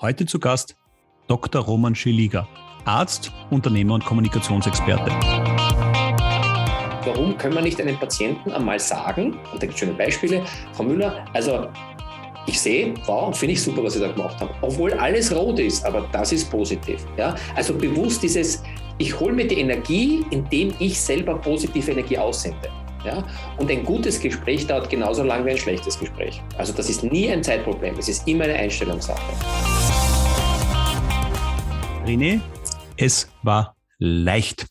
Heute zu Gast Dr. Roman Schiliga, Arzt, Unternehmer und Kommunikationsexperte. Warum können wir nicht einem Patienten einmal sagen, und da gibt es schöne Beispiele, Frau Müller, also ich sehe, wow, finde ich super, was Sie da gemacht haben. Obwohl alles rot ist, aber das ist positiv. Ja? Also bewusst dieses, ich hole mir die Energie, indem ich selber positive Energie aussende. Ja? Und ein gutes Gespräch dauert genauso lang wie ein schlechtes Gespräch. Also das ist nie ein Zeitproblem, es ist immer eine Einstellungssache. René, es war leicht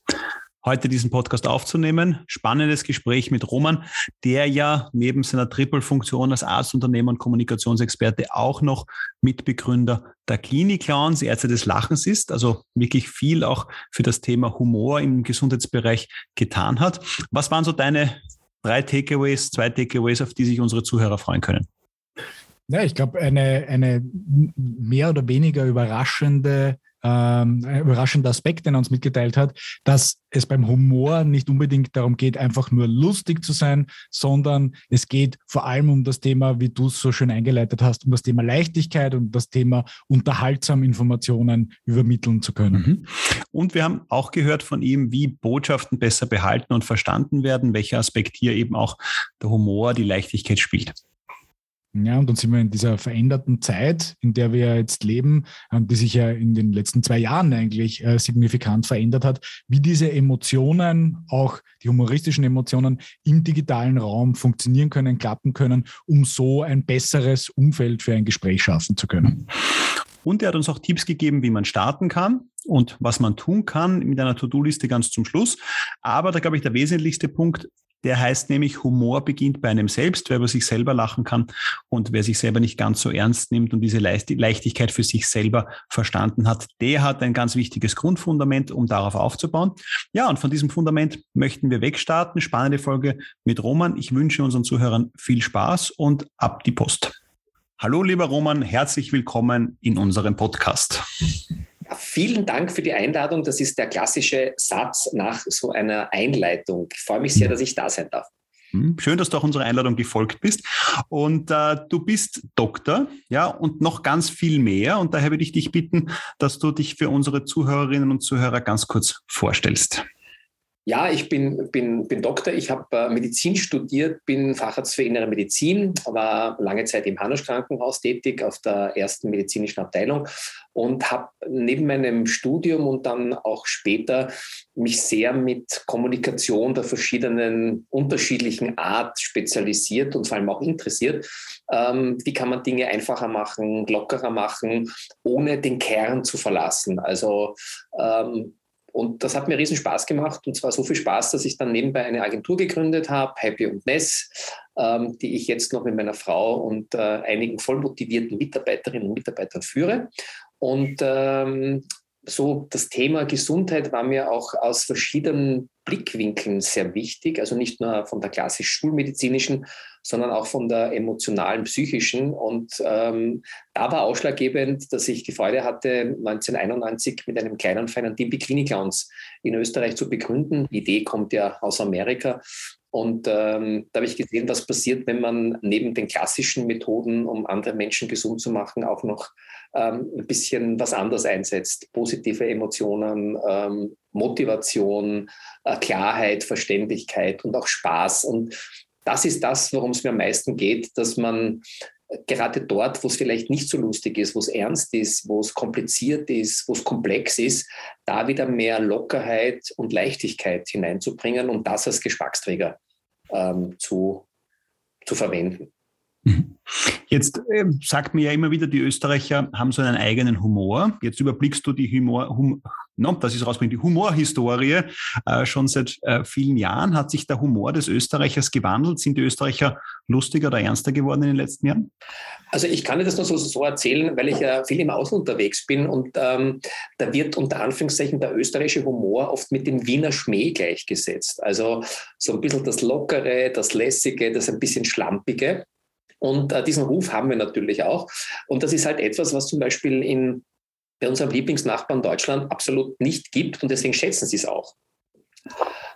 heute diesen Podcast aufzunehmen. Spannendes Gespräch mit Roman, der ja neben seiner Triple-Funktion als Arzt, Unternehmer und Kommunikationsexperte auch noch Mitbegründer der Klinik Clowns, Ärzte des Lachens ist, also wirklich viel auch für das Thema Humor im Gesundheitsbereich getan hat. Was waren so deine drei Takeaways, zwei Takeaways, auf die sich unsere Zuhörer freuen können? Ja, ich glaube, eine, eine mehr oder weniger überraschende ähm, überraschender Aspekt, den er uns mitgeteilt hat, dass es beim Humor nicht unbedingt darum geht, einfach nur lustig zu sein, sondern es geht vor allem um das Thema, wie du es so schön eingeleitet hast, um das Thema Leichtigkeit und das Thema unterhaltsam Informationen übermitteln zu können. Mhm. Und wir haben auch gehört von ihm, wie Botschaften besser behalten und verstanden werden, welcher Aspekt hier eben auch der Humor, die Leichtigkeit spielt. Ja, und dann sind wir in dieser veränderten Zeit, in der wir jetzt leben, ähm, die sich ja in den letzten zwei Jahren eigentlich äh, signifikant verändert hat, wie diese Emotionen, auch die humoristischen Emotionen im digitalen Raum funktionieren können, klappen können, um so ein besseres Umfeld für ein Gespräch schaffen zu können. Und er hat uns auch Tipps gegeben, wie man starten kann und was man tun kann mit einer To-Do-Liste ganz zum Schluss. Aber da glaube ich, der wesentlichste Punkt, der heißt nämlich, Humor beginnt bei einem selbst, wer über sich selber lachen kann und wer sich selber nicht ganz so ernst nimmt und diese Leichtigkeit für sich selber verstanden hat, der hat ein ganz wichtiges Grundfundament, um darauf aufzubauen. Ja, und von diesem Fundament möchten wir wegstarten. Spannende Folge mit Roman. Ich wünsche unseren Zuhörern viel Spaß und ab die Post. Hallo, lieber Roman, herzlich willkommen in unserem Podcast. Vielen Dank für die Einladung. Das ist der klassische Satz nach so einer Einleitung. Ich freue mich sehr, dass ich da sein darf. Hm, schön, dass du auch unserer Einladung gefolgt bist. Und äh, du bist Doktor, ja, und noch ganz viel mehr. Und daher würde ich dich bitten, dass du dich für unsere Zuhörerinnen und Zuhörer ganz kurz vorstellst. Ja, ich bin, bin, bin Doktor. Ich habe äh, Medizin studiert, bin Facharzt für Innere Medizin, war lange Zeit im Hanusch Krankenhaus tätig auf der ersten medizinischen Abteilung und habe neben meinem Studium und dann auch später mich sehr mit Kommunikation der verschiedenen unterschiedlichen Art spezialisiert und vor allem auch interessiert. Ähm, wie kann man Dinge einfacher machen, lockerer machen, ohne den Kern zu verlassen? Also ähm, und das hat mir riesen Spaß gemacht und zwar so viel Spaß, dass ich dann nebenbei eine Agentur gegründet habe, Happy und Ness, ähm, die ich jetzt noch mit meiner Frau und äh, einigen vollmotivierten Mitarbeiterinnen und Mitarbeitern führe. Und ähm, so das Thema Gesundheit war mir auch aus verschiedenen Blickwinkeln sehr wichtig, also nicht nur von der klassisch schulmedizinischen, sondern auch von der emotionalen, psychischen. Und ähm, da war ausschlaggebend, dass ich die Freude hatte, 1991 mit einem kleinen, feinen Team Clinic Clowns in Österreich zu begründen. Die Idee kommt ja aus Amerika. Und ähm, da habe ich gesehen, was passiert, wenn man neben den klassischen Methoden, um andere Menschen gesund zu machen, auch noch ähm, ein bisschen was anderes einsetzt. Positive Emotionen, ähm, Motivation, äh, Klarheit, Verständlichkeit und auch Spaß. Und das ist das, worum es mir am meisten geht, dass man gerade dort, wo es vielleicht nicht so lustig ist, wo es ernst ist, wo es kompliziert ist, wo es komplex ist, da wieder mehr Lockerheit und Leichtigkeit hineinzubringen und das als Geschmacksträger ähm, zu, zu verwenden. Jetzt äh, sagt mir ja immer wieder, die Österreicher haben so einen eigenen Humor. Jetzt überblickst du die Humor, hum, no, das ist rausbringt, die Humorhistorie. Äh, schon seit äh, vielen Jahren hat sich der Humor des Österreichers gewandelt. Sind die Österreicher lustiger oder ernster geworden in den letzten Jahren? Also ich kann dir das nur so, so erzählen, weil ich ja viel im Ausland unterwegs bin und ähm, da wird unter Anführungszeichen der österreichische Humor oft mit dem Wiener Schmäh gleichgesetzt. Also so ein bisschen das Lockere, das Lässige, das ein bisschen Schlampige. Und äh, diesen Ruf haben wir natürlich auch. Und das ist halt etwas, was zum Beispiel in, bei unserem Lieblingsnachbarn Deutschland absolut nicht gibt und deswegen schätzen sie es auch.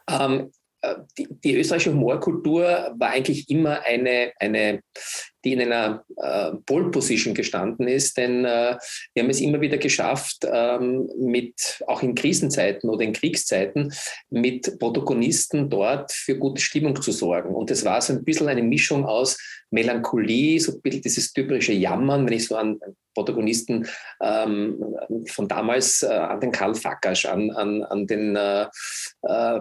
Ähm, äh, die, die, österreichische Humorkultur war eigentlich immer eine, eine die in einer äh, Pole Position gestanden ist, denn äh, wir haben es immer wieder geschafft, ähm, mit auch in Krisenzeiten oder in Kriegszeiten mit Protagonisten dort für gute Stimmung zu sorgen. Und es war so ein bisschen eine Mischung aus Melancholie, so ein bisschen dieses typische Jammern, wenn ich so an Protagonisten ähm, von damals, äh, an den Karl Fackasch, an, an, an den äh, äh,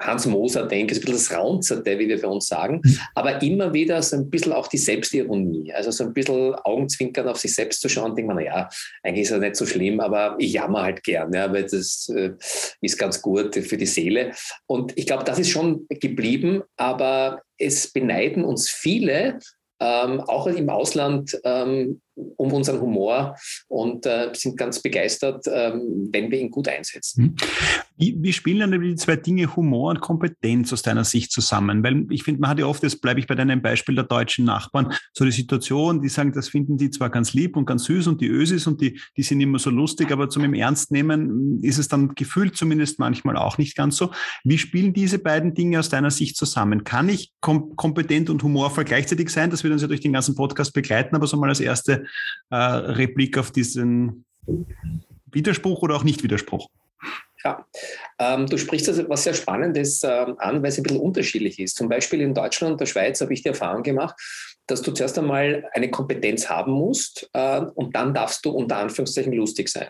Hans Moser denke, so ein bisschen das Raunzerte, wie wir bei uns sagen, mhm. aber immer wieder so ein bisschen auch die Selbstironie, also so ein bisschen Augenzwinkern auf sich selbst zu schauen, denkt man, naja, eigentlich ist das nicht so schlimm, aber ich jammer halt gern, ja, weil das äh, ist ganz gut für die Seele. Und ich glaube, das ist schon geblieben, aber es beneiden uns viele, ähm, auch im Ausland, ähm, um unseren Humor und äh, sind ganz begeistert, ähm, wenn wir ihn gut einsetzen. Wie, spielen dann die zwei Dinge Humor und Kompetenz aus deiner Sicht zusammen? Weil ich finde, man hat ja oft, jetzt bleibe ich bei deinem Beispiel der deutschen Nachbarn, so die Situation, die sagen, das finden die zwar ganz lieb und ganz süß und die Ösis und die, die sind immer so lustig, aber zum im Ernst nehmen ist es dann gefühlt zumindest manchmal auch nicht ganz so. Wie spielen diese beiden Dinge aus deiner Sicht zusammen? Kann ich kom kompetent und humorvoll gleichzeitig sein? Das wird uns ja durch den ganzen Podcast begleiten, aber so mal als erste äh, Replik auf diesen Widerspruch oder auch Nicht-Widerspruch? Ja, ähm, du sprichst also was sehr Spannendes ähm, an, weil es ein bisschen unterschiedlich ist. Zum Beispiel in Deutschland und der Schweiz habe ich die Erfahrung gemacht, dass du zuerst einmal eine Kompetenz haben musst äh, und dann darfst du unter Anführungszeichen lustig sein.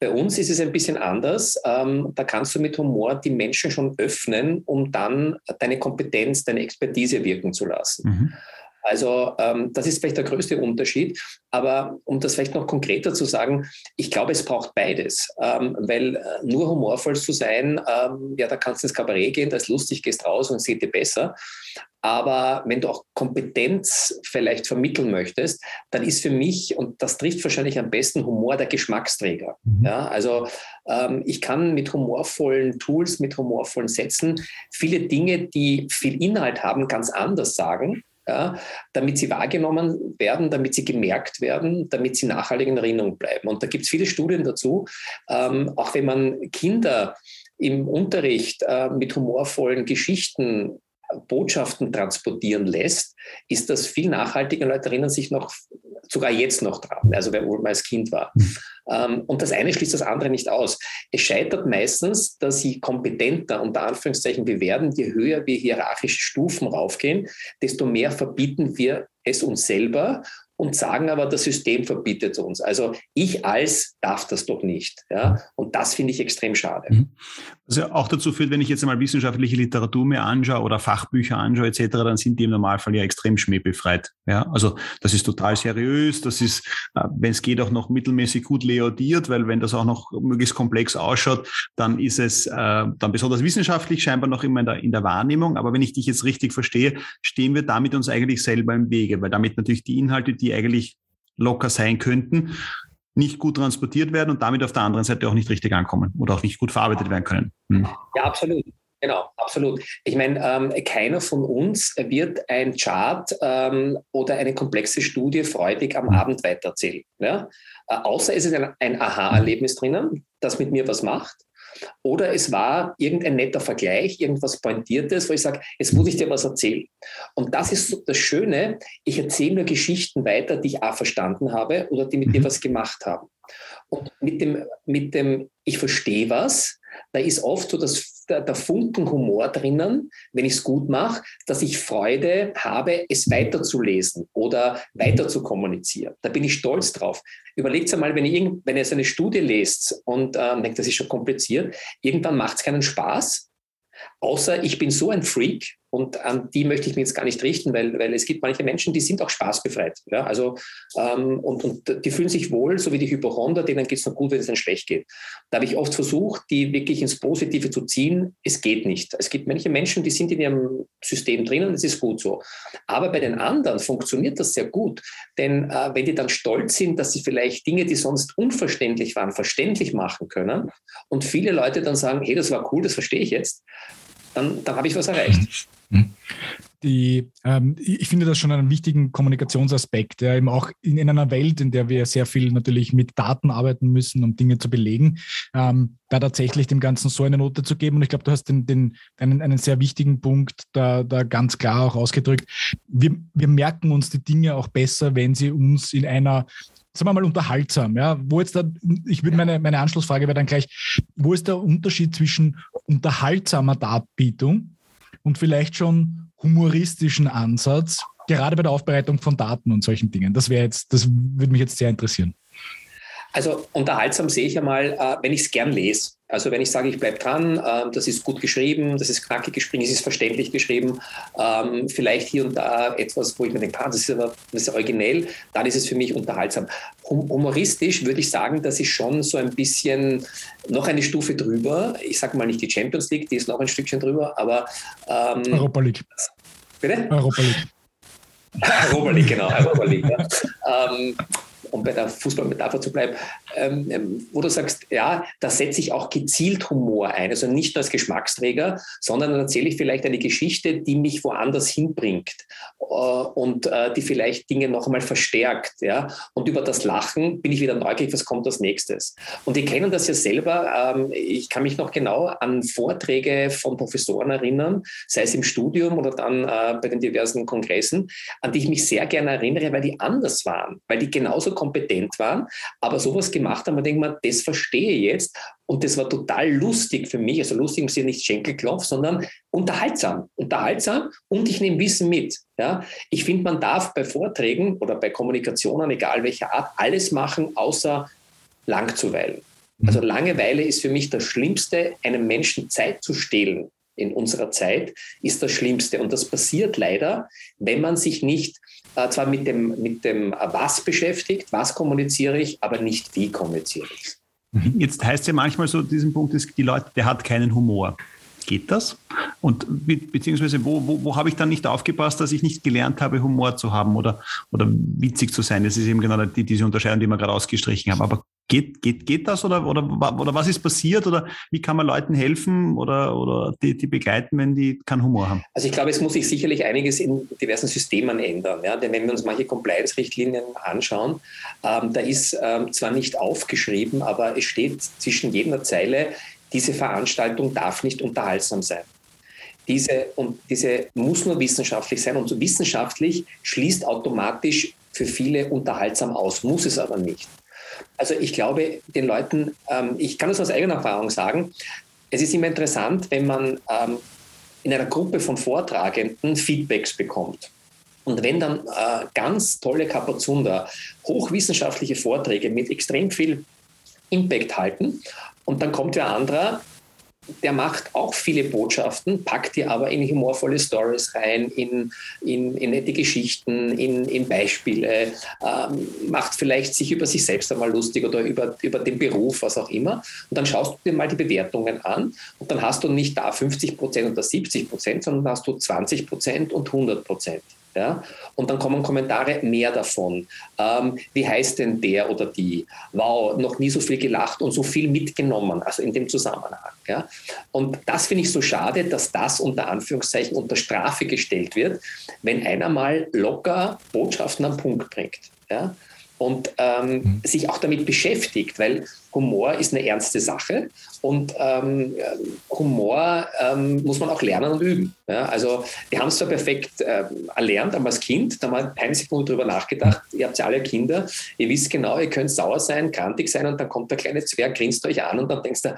Bei uns ist es ein bisschen anders. Ähm, da kannst du mit Humor die Menschen schon öffnen, um dann deine Kompetenz, deine Expertise wirken zu lassen. Mhm. Also ähm, das ist vielleicht der größte Unterschied. Aber um das vielleicht noch konkreter zu sagen, ich glaube, es braucht beides. Ähm, weil äh, nur humorvoll zu sein, ähm, ja, da kannst du ins Kabarett gehen, da ist lustig, gehst raus und seht dir besser. Aber wenn du auch Kompetenz vielleicht vermitteln möchtest, dann ist für mich, und das trifft wahrscheinlich am besten, Humor der Geschmacksträger. Mhm. Ja, also ähm, ich kann mit humorvollen Tools, mit humorvollen Sätzen viele Dinge, die viel Inhalt haben, ganz anders sagen ja, damit sie wahrgenommen werden, damit sie gemerkt werden, damit sie nachhaltig in Erinnerung bleiben. Und da gibt es viele Studien dazu, ähm, auch wenn man Kinder im Unterricht äh, mit humorvollen Geschichten Botschaften transportieren lässt, ist das viel nachhaltiger. Leute erinnern sich noch sogar jetzt noch dran, also wer wohl mal als Kind war. Mhm. und das eine schließt das andere nicht aus. Es scheitert meistens, dass sie kompetenter unter Anführungszeichen wir werden, je höher wir hierarchische Stufen raufgehen, desto mehr verbieten wir es uns selber und sagen aber, das System verbietet uns. Also ich als darf das doch nicht. Ja? Und das finde ich extrem schade. Mhm. Was ja auch dazu führt, wenn ich jetzt einmal wissenschaftliche Literatur mir anschaue oder Fachbücher anschaue etc., dann sind die im Normalfall ja extrem schmähbefreit. Ja? Also das ist total seriös, das ist, äh, wenn es geht, auch noch mittelmäßig gut leodiert, weil wenn das auch noch möglichst komplex ausschaut, dann ist es äh, dann besonders wissenschaftlich scheinbar noch immer in der, in der Wahrnehmung. Aber wenn ich dich jetzt richtig verstehe, stehen wir damit uns eigentlich selber im Wege, weil damit natürlich die Inhalte, die die eigentlich locker sein könnten, nicht gut transportiert werden und damit auf der anderen Seite auch nicht richtig ankommen oder auch nicht gut verarbeitet werden können. Hm. Ja, absolut. Genau, absolut. Ich meine, ähm, keiner von uns wird ein Chart ähm, oder eine komplexe Studie freudig am hm. Abend weitererzählen. Ja? Äh, außer es ist ein, ein Aha-Erlebnis drinnen, das mit mir was macht. Oder es war irgendein netter Vergleich, irgendwas Pointiertes, wo ich sage, jetzt muss ich dir was erzählen. Und das ist das Schöne, ich erzähle nur Geschichten weiter, die ich auch verstanden habe oder die mit dir mhm. was gemacht haben. Und mit dem, mit dem ich verstehe was, da ist oft so das, der, der Funken Humor drinnen, wenn ich es gut mache, dass ich Freude habe, es weiterzulesen oder weiter zu kommunizieren. Da bin ich stolz drauf. Überlegt einmal, wenn ihr, wenn ihr so eine Studie lest und ähm, denkt, das ist schon kompliziert, irgendwann macht es keinen Spaß, außer ich bin so ein Freak, und an die möchte ich mich jetzt gar nicht richten, weil, weil es gibt manche Menschen, die sind auch spaßbefreit. Ja? Also, ähm, und, und die fühlen sich wohl, so wie die Hypochonder, denen geht es noch gut, wenn es ihnen schlecht geht. Da habe ich oft versucht, die wirklich ins Positive zu ziehen. Es geht nicht. Es gibt manche Menschen, die sind in ihrem System drinnen, das ist gut so. Aber bei den anderen funktioniert das sehr gut. Denn äh, wenn die dann stolz sind, dass sie vielleicht Dinge, die sonst unverständlich waren, verständlich machen können und viele Leute dann sagen, hey, das war cool, das verstehe ich jetzt, dann, dann habe ich was erreicht. Hm. die, ähm, ich finde das schon einen wichtigen Kommunikationsaspekt, ja, eben auch in, in, einer Welt, in der wir sehr viel natürlich mit Daten arbeiten müssen, um Dinge zu belegen, ähm, da tatsächlich dem Ganzen so eine Note zu geben. Und ich glaube, du hast den, den, einen, einen sehr wichtigen Punkt da, da ganz klar auch ausgedrückt. Wir, wir merken uns die Dinge auch besser, wenn sie uns in einer sagen wir mal, unterhaltsam. Ja? Wo jetzt da, ich würde meine, meine Anschlussfrage wäre dann gleich, wo ist der Unterschied zwischen unterhaltsamer Darbietung und vielleicht schon humoristischen Ansatz, gerade bei der Aufbereitung von Daten und solchen Dingen? Das wäre jetzt, das würde mich jetzt sehr interessieren. Also unterhaltsam sehe ich einmal, äh, wenn ich es gern lese. Also wenn ich sage, ich bleibe dran, äh, das ist gut geschrieben, das ist knackig geschrieben, es ist verständlich geschrieben, ähm, vielleicht hier und da etwas, wo ich mir denke, ah, das ist aber das ist originell, dann ist es für mich unterhaltsam. humoristisch würde ich sagen, das ist schon so ein bisschen noch eine Stufe drüber. Ich sage mal nicht die Champions League, die ist noch ein Stückchen drüber, aber ähm, Europa League. Bitte? Europa League. Europa League, genau, Europa League. Ja. ähm, um bei der Fußballmetapher zu bleiben, ähm, ähm, wo du sagst, ja, da setze ich auch gezielt Humor ein. Also nicht nur als Geschmacksträger, sondern dann erzähle ich vielleicht eine Geschichte, die mich woanders hinbringt äh, und äh, die vielleicht Dinge noch einmal verstärkt. Ja? Und über das Lachen bin ich wieder neugierig, was kommt als nächstes. Und wir kennen das ja selber. Ähm, ich kann mich noch genau an Vorträge von Professoren erinnern, sei es im Studium oder dann äh, bei den diversen Kongressen, an die ich mich sehr gerne erinnere, weil die anders waren, weil die genauso kompetent waren, aber sowas gemacht haben, man denkt man, das verstehe ich jetzt. Und das war total lustig für mich. Also lustig im Sinne nicht Schenkelklopf, sondern unterhaltsam. Unterhaltsam und ich nehme Wissen mit. Ja? Ich finde, man darf bei Vorträgen oder bei Kommunikationen, egal welcher Art, alles machen, außer Langzuweilen. Mhm. Also Langeweile ist für mich das Schlimmste, einem Menschen Zeit zu stehlen in unserer Zeit, ist das Schlimmste. Und das passiert leider, wenn man sich nicht äh, zwar mit dem, mit dem äh, Was beschäftigt, was kommuniziere ich, aber nicht wie kommuniziere ich. Mhm. Jetzt heißt ja manchmal so, diesen Punkt ist, die Leute, der hat keinen Humor. Geht das? Und beziehungsweise wo, wo, wo habe ich dann nicht aufgepasst, dass ich nicht gelernt habe, Humor zu haben oder, oder witzig zu sein? Das ist eben genau die, diese Unterscheidung, die wir gerade ausgestrichen haben. Aber Geht, geht, geht das oder, oder, oder was ist passiert oder wie kann man Leuten helfen oder, oder die, die begleiten, wenn die keinen Humor haben? Also ich glaube, es muss sich sicherlich einiges in diversen Systemen ändern. Ja? Denn wenn wir uns manche Compliance-Richtlinien anschauen, ähm, da ist ähm, zwar nicht aufgeschrieben, aber es steht zwischen jeder Zeile, diese Veranstaltung darf nicht unterhaltsam sein. Diese, und diese muss nur wissenschaftlich sein und so wissenschaftlich schließt automatisch für viele unterhaltsam aus, muss es aber nicht. Also ich glaube, den Leuten, ähm, ich kann das aus eigener Erfahrung sagen, es ist immer interessant, wenn man ähm, in einer Gruppe von Vortragenden Feedbacks bekommt. Und wenn dann äh, ganz tolle Kapazunder hochwissenschaftliche Vorträge mit extrem viel Impact halten und dann kommt wer anderer, der macht auch viele Botschaften, packt die aber in humorvolle Stories rein, in, in, in nette Geschichten, in, in Beispiele, ähm, macht vielleicht sich über sich selbst einmal lustig oder über, über den Beruf, was auch immer. Und dann schaust du dir mal die Bewertungen an und dann hast du nicht da 50 Prozent oder 70 Prozent, sondern hast du 20 Prozent und 100 Prozent. Ja? Und dann kommen Kommentare, mehr davon. Ähm, wie heißt denn der oder die? Wow, noch nie so viel gelacht und so viel mitgenommen, also in dem Zusammenhang. Ja? Und das finde ich so schade, dass das unter Anführungszeichen unter Strafe gestellt wird, wenn einer mal locker Botschaften am Punkt bringt. Ja? und ähm, mhm. sich auch damit beschäftigt, weil Humor ist eine ernste Sache und ähm, Humor ähm, muss man auch lernen und üben. Ja? Also wir haben es zwar perfekt äh, erlernt, aber als Kind, da haben wir eine Sekunde drüber nachgedacht, ihr habt ja alle Kinder, ihr wisst genau, ihr könnt sauer sein, krantig sein und dann kommt der kleine Zwerg, grinst euch an und dann denkst du,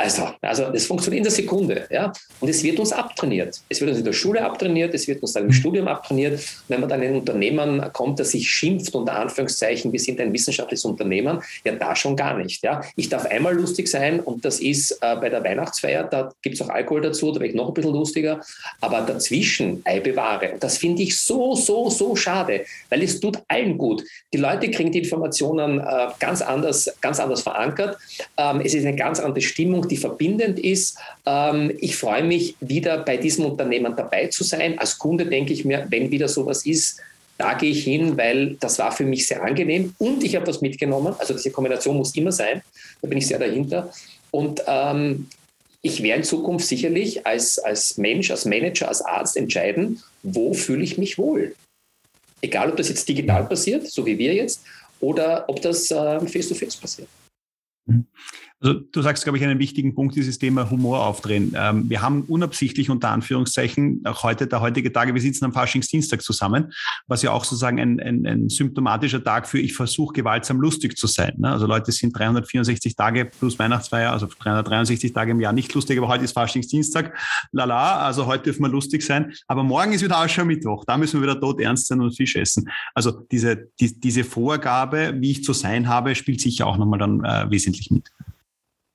also, also das funktioniert in der Sekunde. Ja? Und es wird uns abtrainiert. Es wird uns in der Schule abtrainiert, es wird uns dann im mhm. Studium abtrainiert. Wenn man dann in ein Unternehmen kommt, das sich schimpft, unter Anführungszeichen, wir sind ein wissenschaftliches Unternehmen, ja, da schon gar nicht. Ja? Ich darf einmal lustig sein und das ist äh, bei der Weihnachtsfeier, da gibt es auch Alkohol dazu, da werde ich noch ein bisschen lustiger. Aber dazwischen, ei bewahre. Und das finde ich so, so, so schade, weil es tut allen gut. Die Leute kriegen die Informationen äh, ganz, anders, ganz anders verankert. Ähm, es ist eine ganz andere Stimmung die verbindend ist. Ähm, ich freue mich, wieder bei diesem Unternehmen dabei zu sein. Als Kunde denke ich mir, wenn wieder sowas ist, da gehe ich hin, weil das war für mich sehr angenehm und ich habe was mitgenommen. Also diese Kombination muss immer sein. Da bin ich sehr dahinter. Und ähm, ich werde in Zukunft sicherlich als, als Mensch, als Manager, als Arzt entscheiden, wo fühle ich mich wohl? Egal, ob das jetzt digital passiert, so wie wir jetzt, oder ob das äh, face-to-face -face passiert. Mhm. Also du sagst, glaube ich, einen wichtigen Punkt, dieses Thema Humor aufdrehen. Ähm, wir haben unabsichtlich unter Anführungszeichen auch heute, der heutige Tage, wir sitzen am Faschingsdienstag zusammen, was ja auch sozusagen ein, ein, ein symptomatischer Tag für ich versuche gewaltsam lustig zu sein. Ne? Also Leute sind 364 Tage plus Weihnachtsfeier, also 363 Tage im Jahr nicht lustig, aber heute ist Faschingsdienstag. Lala, also heute dürfen wir lustig sein. Aber morgen ist wieder Mittwoch. Da müssen wir wieder tot ernst sein und Fisch essen. Also diese, die, diese Vorgabe, wie ich zu sein habe, spielt sicher auch nochmal dann äh, wesentlich mit.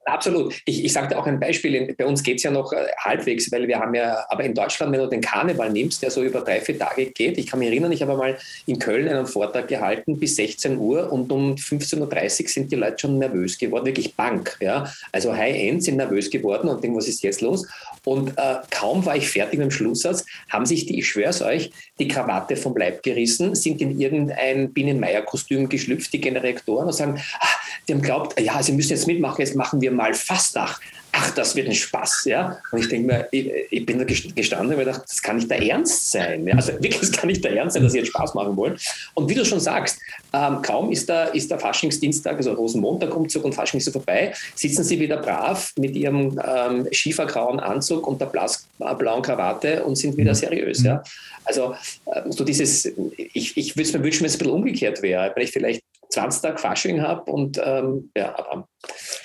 Absolut. Ich, ich dir auch ein Beispiel. Bei uns geht es ja noch äh, halbwegs, weil wir haben ja, aber in Deutschland, wenn du den Karneval nimmst, der so über drei, vier Tage geht, ich kann mich erinnern, ich habe mal in Köln einen Vortrag gehalten bis 16 Uhr und um 15.30 Uhr sind die Leute schon nervös geworden, wirklich Bank. Ja? Also High-End sind nervös geworden und denken, was ist jetzt los? Und äh, kaum war ich fertig mit dem Schlusssatz, haben sich die, ich schwör's euch, die Krawatte vom Leib gerissen, sind in irgendein Binnenmeier-Kostüm geschlüpft, die Generatoren und sagen, ach, die haben glaubt, ja, sie müssen jetzt mitmachen, jetzt machen wir mal Fastnacht ach, das wird ein Spaß. Ja? Und ich denke mir, ich, ich, bin da gestanden und mir gedacht, das kann nicht der Ernst sein. Ja? Also wirklich, das kann nicht der Ernst sein, dass sie jetzt Spaß machen wollen. Und wie du schon sagst, ähm, kaum ist der, ist der Faschingsdienstag, also Rosenmontag-Umzug und Fasching ist so vorbei, sitzen sie wieder brav mit ihrem ähm, schiefergrauen Anzug und der blauen Krawatte und sind wieder mhm. seriös. Ja? Mhm. Also äh, so dieses, ich, ich würde es mir wünschen, wenn es ein bisschen umgekehrt wäre, wenn ich vielleicht 20 Tage Fasching habe und ähm, ja, aber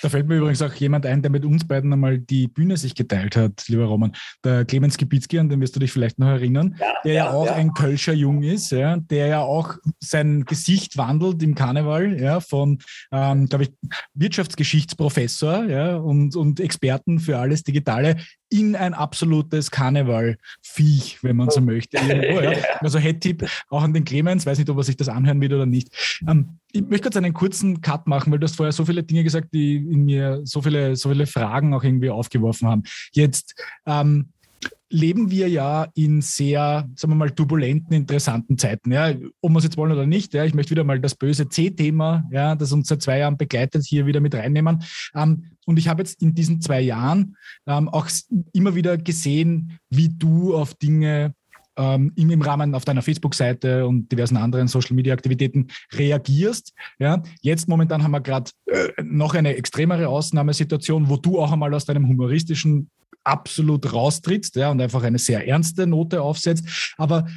da fällt mir übrigens auch jemand ein, der mit uns beiden einmal die Bühne sich geteilt hat, lieber Roman. Der Clemens Gibitzki, an den wirst du dich vielleicht noch erinnern, ja, der ja, ja auch ja. ein Kölscher Jung ist, ja, der ja auch sein Gesicht wandelt im Karneval, ja, von, ähm, glaube ich, Wirtschaftsgeschichtsprofessor ja, und, und Experten für alles Digitale in ein absolutes Karneval-Viech, wenn man so möchte. Irgendwo, ja. Also Head-Tipp auch an den Clemens, weiß nicht, ob er sich das anhören wird oder nicht. Ähm, ich möchte kurz einen kurzen Cut machen, weil du hast vorher so viele Dinge gesagt, die in mir so viele, so viele Fragen auch irgendwie aufgeworfen haben. Jetzt ähm, leben wir ja in sehr, sagen wir mal, turbulenten, interessanten Zeiten. Ja, ob wir es jetzt wollen oder nicht. Ja, ich möchte wieder mal das böse C-Thema, ja, das uns seit zwei Jahren begleitet, hier wieder mit reinnehmen. Ähm, und ich habe jetzt in diesen zwei Jahren ähm, auch immer wieder gesehen, wie du auf Dinge ähm, im, Rahmen auf deiner Facebook-Seite und diversen anderen Social-Media-Aktivitäten reagierst. Ja, jetzt momentan haben wir gerade äh, noch eine extremere Ausnahmesituation, wo du auch einmal aus deinem humoristischen absolut raustrittst ja, und einfach eine sehr ernste Note aufsetzt. Aber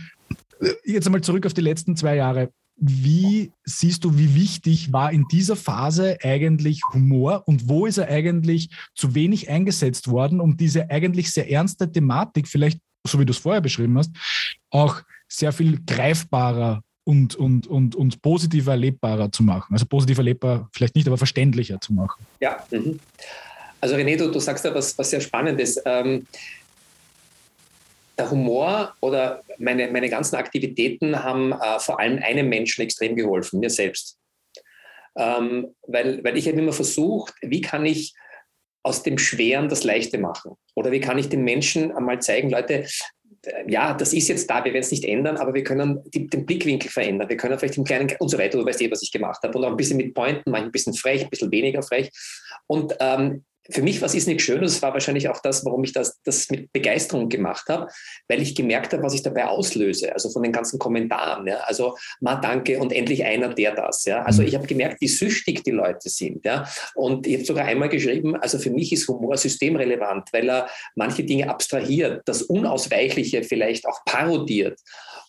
äh, jetzt einmal zurück auf die letzten zwei Jahre. Wie siehst du, wie wichtig war in dieser Phase eigentlich Humor und wo ist er eigentlich zu wenig eingesetzt worden, um diese eigentlich sehr ernste Thematik vielleicht so wie du es vorher beschrieben hast, auch sehr viel greifbarer und, und, und, und positiv erlebbarer zu machen. Also positiv erlebbar vielleicht nicht, aber verständlicher zu machen. Ja, mhm. also René, du, du sagst da was, was sehr Spannendes. Ähm, der Humor oder meine, meine ganzen Aktivitäten haben äh, vor allem einem Menschen extrem geholfen, mir selbst. Ähm, weil, weil ich habe immer versucht, wie kann ich aus dem Schweren das Leichte machen? Oder wie kann ich den Menschen einmal zeigen, Leute, ja, das ist jetzt da, wir werden es nicht ändern, aber wir können die, den Blickwinkel verändern. Wir können vielleicht im Kleinen und so weiter, du weißt eh, was ich gemacht habe. Und auch ein bisschen mit Pointen, manchmal ein bisschen frech, ein bisschen weniger frech. Und ähm, für mich was ist nicht schön, das war wahrscheinlich auch das, warum ich das, das mit Begeisterung gemacht habe, weil ich gemerkt habe, was ich dabei auslöse, also von den ganzen Kommentaren. Ja. Also, ma danke und endlich einer, der das. Ja. Also mhm. ich habe gemerkt, wie süchtig die Leute sind. Ja. Und ich habe sogar einmal geschrieben, also für mich ist Humor systemrelevant, weil er manche Dinge abstrahiert, das Unausweichliche vielleicht auch parodiert.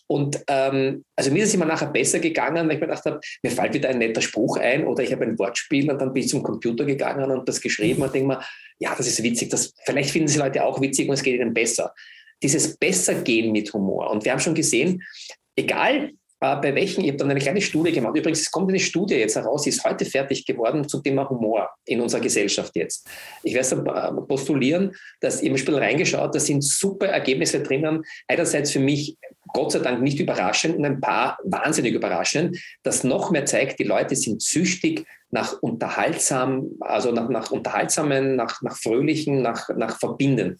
Und ähm, also mir ist es immer nachher besser gegangen, weil ich mir gedacht habe, mir fällt wieder ein netter Spruch ein oder ich habe ein Wortspiel und dann bin ich zum Computer gegangen und das geschrieben und denke mir, ja, das ist witzig, das, vielleicht finden sie Leute auch witzig und es geht ihnen besser. Dieses Bessergehen mit Humor. Und wir haben schon gesehen, egal äh, bei welchen, ich habe dann eine kleine Studie gemacht. Übrigens, es kommt eine Studie jetzt heraus, die ist heute fertig geworden zum Thema Humor in unserer Gesellschaft jetzt. Ich werde äh, postulieren, dass ihr im Spiel reingeschaut, da sind super Ergebnisse drinnen. Einerseits für mich Gott sei Dank nicht überraschend und ein paar wahnsinnig überraschend, das noch mehr zeigt, die Leute sind süchtig nach unterhaltsam, also nach, nach unterhaltsamen, nach, nach fröhlichen, nach, nach verbindenden.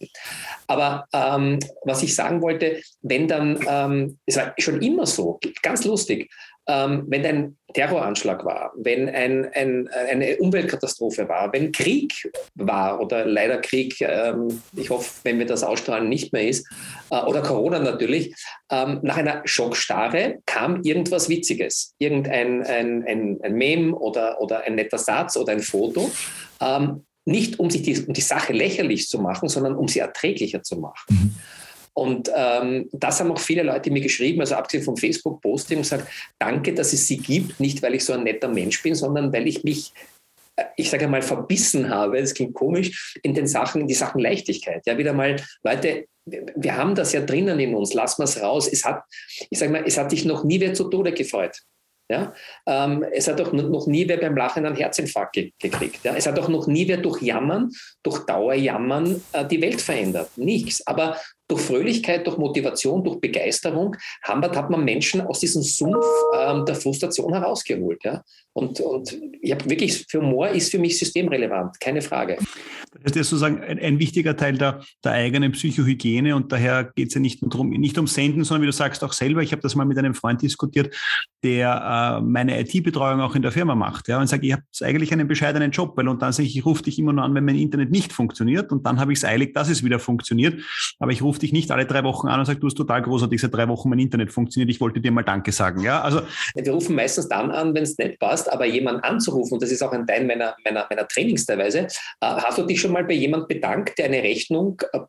Aber ähm, was ich sagen wollte, wenn dann, ähm, es war schon immer so, ganz lustig, ähm, wenn ein Terroranschlag war, wenn ein, ein, eine Umweltkatastrophe war, wenn Krieg war oder leider Krieg, ähm, ich hoffe, wenn wir das ausstrahlen, nicht mehr ist, äh, oder Corona natürlich, ähm, nach einer Schockstarre kam irgendwas Witziges, irgendein ein, ein, ein Meme oder, oder ein netter Satz oder ein Foto. Ähm, nicht um sich die, um die Sache lächerlich zu machen, sondern um sie erträglicher zu machen. Mhm. Und ähm, das haben auch viele Leute mir geschrieben, also abgesehen vom Facebook-Posting, gesagt, danke, dass es sie gibt, nicht weil ich so ein netter Mensch bin, sondern weil ich mich äh, ich sage mal, verbissen habe, das klingt komisch, in den Sachen, in die Sachen Leichtigkeit. Ja, wieder mal, Leute, wir haben das ja drinnen in uns, lassen wir es raus. Es hat, ich sage mal, es hat dich noch nie wer zu Tode gefreut. Ja? Ähm, es hat auch noch nie wer beim Lachen einen Herzinfarkt ge gekriegt. Ja? Es hat auch noch nie wer durch Jammern, durch Dauerjammern äh, die Welt verändert. Nichts. Aber durch Fröhlichkeit, durch Motivation, durch Begeisterung haben, hat man Menschen aus diesem Sumpf ähm, der Frustration herausgeholt. Ja? Und, und ich habe wirklich, für Humor ist für mich systemrelevant, keine Frage. Das ist sozusagen ein, ein wichtiger Teil der, der eigenen Psychohygiene und daher geht es ja nicht nur darum, nicht um Senden, sondern wie du sagst auch selber, ich habe das mal mit einem Freund diskutiert, der äh, meine IT-Betreuung auch in der Firma macht ja, und sagt, ich habe eigentlich einen bescheidenen Job, weil und dann sage ich, ich rufe dich immer nur an, wenn mein Internet nicht funktioniert und dann habe ich es eilig, dass es wieder funktioniert, aber ich rufe dich nicht alle drei Wochen an und sage, du hast total großartig, seit drei Wochen mein Internet funktioniert, ich wollte dir mal Danke sagen. Ja, also, Wir rufen meistens dann an, wenn es nicht passt, aber jemanden anzurufen, und das ist auch ein Teil meiner, meiner, meiner Trainings teilweise, äh, hast du dich schon mal bei jemandem bedankt, der eine Rechnung äh,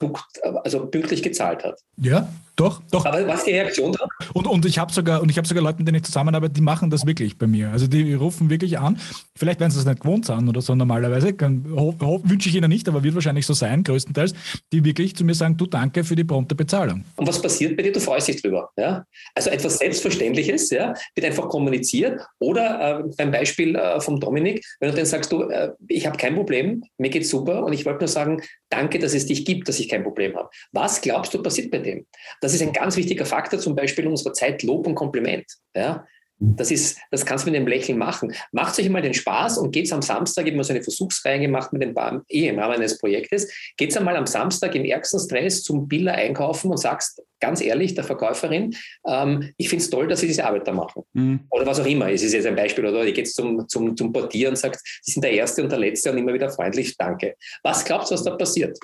also pünktlich gezahlt hat? Ja, doch, doch. Aber was die Reaktion da? Und, und ich habe sogar, und ich habe sogar Leute, mit denen ich zusammenarbeite, die machen das wirklich bei mir. Also die rufen wirklich an. Vielleicht werden sie es nicht gewohnt sein oder so normalerweise. Wünsche ich ihnen nicht, aber wird wahrscheinlich so sein, größtenteils, die wirklich zu mir sagen, du danke für die prompte Bezahlung. Und was passiert bei dir? Du freust dich drüber. Ja? Also etwas Selbstverständliches ja, wird einfach kommuniziert. Oder äh, beim Beispiel äh, vom Dominik, wenn du dann sagst, du, äh, ich habe kein Problem, mir geht's super und ich wollte nur sagen, danke, dass es dich gibt, dass ich kein Problem habe. Was glaubst du passiert bei dem? Das ist ein ganz wichtiger Faktor, zum Beispiel in unserer Zeit Lob und Kompliment. Ja? Das, ist, das kannst du mit einem Lächeln machen. Macht euch mal den Spaß und geht am Samstag, ich habe mal so eine Versuchsreihe gemacht mit dem Bar, eh im Rahmen eines Projektes, geht einmal am Samstag im ärgsten Stress zum Biller einkaufen und sagst ganz ehrlich der Verkäuferin, ähm, ich finde es toll, dass Sie diese Arbeit da machen. Mhm. Oder was auch immer, es ist jetzt ein Beispiel, oder ihr geht zum, zum, zum Portier und sagt, Sie sind der Erste und der Letzte und immer wieder freundlich, danke. Was glaubst du, was da passiert?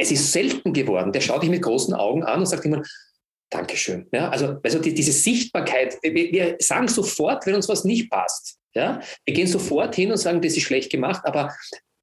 Es ist selten geworden. Der schaut dich mit großen Augen an und sagt immer, Dankeschön. Ja, also, also die, diese Sichtbarkeit, wir, wir, sagen sofort, wenn uns was nicht passt. Ja? Wir gehen sofort hin und sagen, das ist schlecht gemacht, aber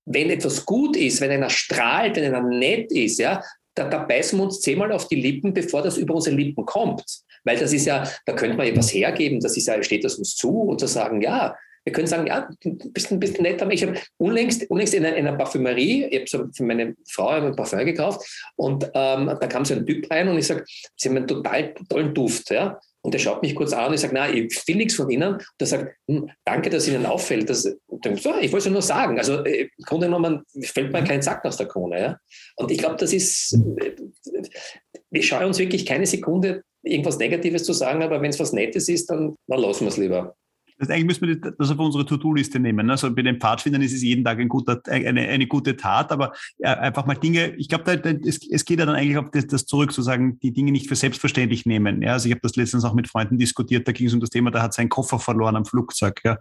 wenn etwas gut ist, wenn einer strahlt, wenn einer nett ist, ja, da, da beißen wir uns zehnmal auf die Lippen, bevor das über unsere Lippen kommt. Weil das ist ja, da könnte man etwas hergeben, das ist ja, steht das uns zu und zu sagen, ja, wir können sagen, ja, bist ein bisschen netter. Ich habe unlängst, unlängst in, einer, in einer Parfümerie, ich habe so für meine Frau ein Parfum gekauft und ähm, da kam so ein Typ rein und ich sage, Sie haben einen total tollen Duft. Ja? Und der schaut mich kurz an und ich sage, nein, ich will nichts von Ihnen. Und er sagt, hm, danke, dass Ihnen auffällt. Das, dann, so, ich wollte es nur sagen. Also äh, im Grunde genommen fällt mir kein Sack aus der Krone. Ja? Und ich glaube, das ist, äh, wir schauen uns wirklich keine Sekunde irgendwas Negatives zu sagen, aber wenn es was Nettes ist, dann, dann lassen wir es lieber. Das eigentlich müssen wir das auf unsere To-Do-Liste nehmen. Also bei den Pfadfindern ist es jeden Tag ein guter, eine, eine gute Tat, aber einfach mal Dinge, ich glaube, es, es geht ja dann eigentlich auf das, das zurück, zu sagen, die Dinge nicht für selbstverständlich nehmen. Ja, also ich habe das letztens auch mit Freunden diskutiert, da ging es um das Thema, da hat sein Koffer verloren am Flugzeug. Ja.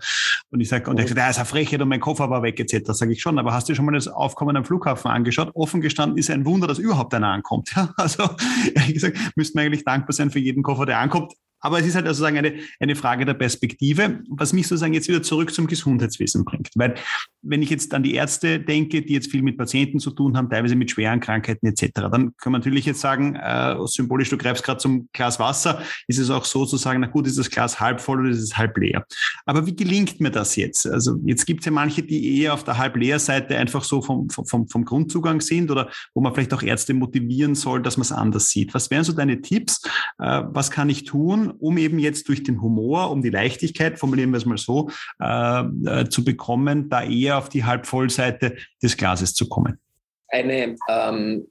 Und ich sage, und er hat gesagt, ja, ist eine Frechheit und mein Koffer war weg, etc. Sage ich schon, aber hast du schon mal das Aufkommen am Flughafen angeschaut? Offen gestanden ist ein Wunder, dass überhaupt einer ankommt. Ja, also ehrlich gesagt, müssten wir eigentlich dankbar sein für jeden Koffer, der ankommt. Aber es ist halt sozusagen eine, eine Frage der Perspektive, was mich sozusagen jetzt wieder zurück zum Gesundheitswesen bringt. Weil wenn ich jetzt an die Ärzte denke, die jetzt viel mit Patienten zu tun haben, teilweise mit schweren Krankheiten etc., dann kann man natürlich jetzt sagen, äh, symbolisch, du greifst gerade zum Glas Wasser, ist es auch so zu sagen, na gut, ist das Glas halb voll oder ist es halb leer? Aber wie gelingt mir das jetzt? Also jetzt gibt es ja manche, die eher auf der halb leer Seite einfach so vom, vom, vom Grundzugang sind oder wo man vielleicht auch Ärzte motivieren soll, dass man es anders sieht. Was wären so deine Tipps? Äh, was kann ich tun? Um eben jetzt durch den Humor, um die Leichtigkeit, formulieren wir es mal so, äh, äh, zu bekommen, da eher auf die Halbvollseite des Glases zu kommen? Eine ähm,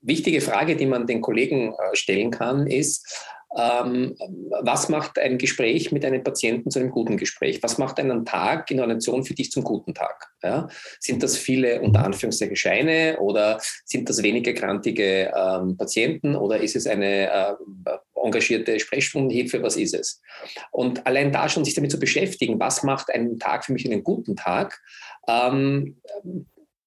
wichtige Frage, die man den Kollegen äh, stellen kann, ist, ähm, was macht ein Gespräch mit einem Patienten zu einem guten Gespräch? Was macht einen Tag in Relation für dich zum guten Tag? Ja? Sind das viele unter Anführungszeichen Scheine oder sind das weniger krantige ähm, Patienten oder ist es eine äh, engagierte Sprechstundenhilfe? Was ist es? Und allein da schon sich damit zu beschäftigen, was macht einen Tag für mich einen guten Tag? Ähm,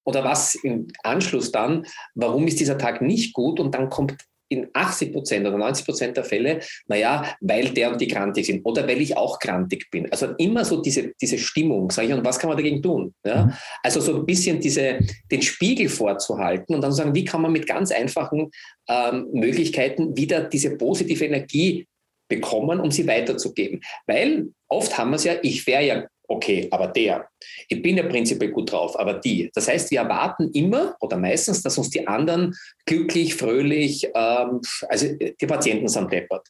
oder was im Anschluss dann, warum ist dieser Tag nicht gut? Und dann kommt in 80 Prozent oder 90 Prozent der Fälle, naja, weil der und die krantig sind oder weil ich auch krantig bin. Also immer so diese, diese Stimmung, sage ich, und was kann man dagegen tun? Ja? Mhm. Also so ein bisschen diese, den Spiegel vorzuhalten und dann sagen, wie kann man mit ganz einfachen ähm, Möglichkeiten wieder diese positive Energie bekommen, um sie weiterzugeben. Weil oft haben wir es ja, ich wäre ja okay, aber der. Ich bin ja prinzipiell gut drauf, aber die. Das heißt, wir erwarten immer oder meistens, dass uns die anderen glücklich, fröhlich, ähm, also die Patienten sind deppert.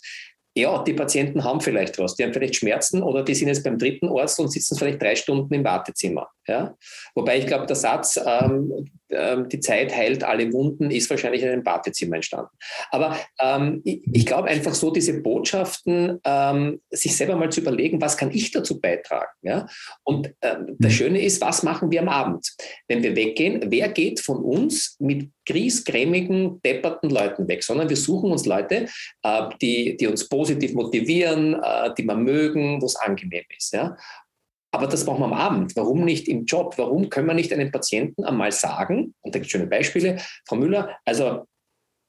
Ja, die Patienten haben vielleicht was, die haben vielleicht Schmerzen oder die sind jetzt beim dritten Arzt und sitzen vielleicht drei Stunden im Wartezimmer. Ja? Wobei ich glaube, der Satz, ähm, ähm, die Zeit heilt alle Wunden, ist wahrscheinlich in einem Wartezimmer entstanden. Aber ähm, ich, ich glaube einfach so, diese Botschaften, ähm, sich selber mal zu überlegen, was kann ich dazu beitragen? Ja? Und ähm, das mhm. Schöne ist, was machen wir am Abend? Wenn wir weggehen, wer geht von uns mit griesgrämigen, depperten Leuten weg, sondern wir suchen uns Leute, äh, die, die uns positiv motivieren, äh, die wir mögen, wo es angenehm ist. Ja? Aber das brauchen wir am Abend. Warum nicht im Job? Warum können wir nicht einem Patienten einmal sagen, und da gibt es schöne Beispiele, Frau Müller, also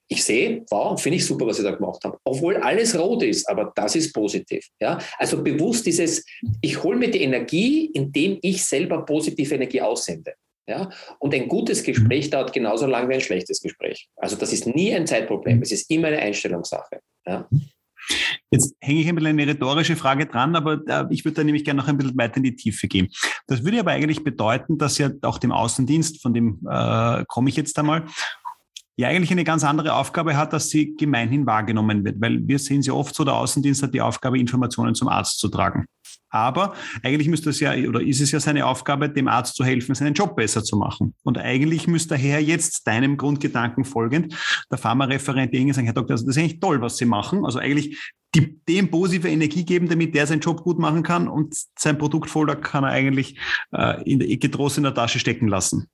ich sehe, wow, finde ich super, was Sie da gemacht haben. Obwohl alles rot ist, aber das ist positiv. Ja? Also bewusst dieses, ich hole mir die Energie, indem ich selber positive Energie aussende. Ja? Und ein gutes Gespräch dauert genauso lang wie ein schlechtes Gespräch. Also das ist nie ein Zeitproblem, es ist immer eine Einstellungssache. Ja? Jetzt hänge ich ein bisschen eine rhetorische Frage dran, aber äh, ich würde da nämlich gerne noch ein bisschen weiter in die Tiefe gehen. Das würde aber eigentlich bedeuten, dass ja auch dem Außendienst, von dem äh, komme ich jetzt einmal, ja eigentlich eine ganz andere Aufgabe hat, dass sie gemeinhin wahrgenommen wird. Weil wir sehen sie oft so, der Außendienst hat die Aufgabe, Informationen zum Arzt zu tragen. Aber eigentlich müsste es ja, oder ist es ja seine Aufgabe, dem Arzt zu helfen, seinen Job besser zu machen. Und eigentlich müsste daher jetzt deinem Grundgedanken folgend der Pharmareferent irgendwie sagen, Herr Doktor, also das ist eigentlich toll, was Sie machen. Also eigentlich die, dem positive Energie geben, damit der seinen Job gut machen kann und sein Produktfolder kann er eigentlich äh, in getrost in der Tasche stecken lassen.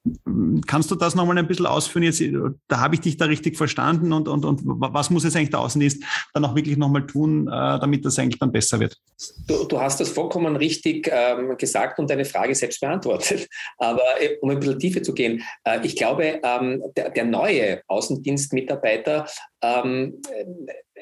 Kannst du das nochmal ein bisschen ausführen? Jetzt, da habe ich dich da richtig verstanden und, und, und was muss jetzt eigentlich der Außendienst dann auch wirklich nochmal tun, äh, damit das eigentlich dann besser wird? Du, du hast das vollkommen richtig ähm, gesagt und deine Frage selbst beantwortet. Aber äh, um ein bisschen tiefer zu gehen, äh, ich glaube, ähm, der, der neue Außendienstmitarbeiter ähm,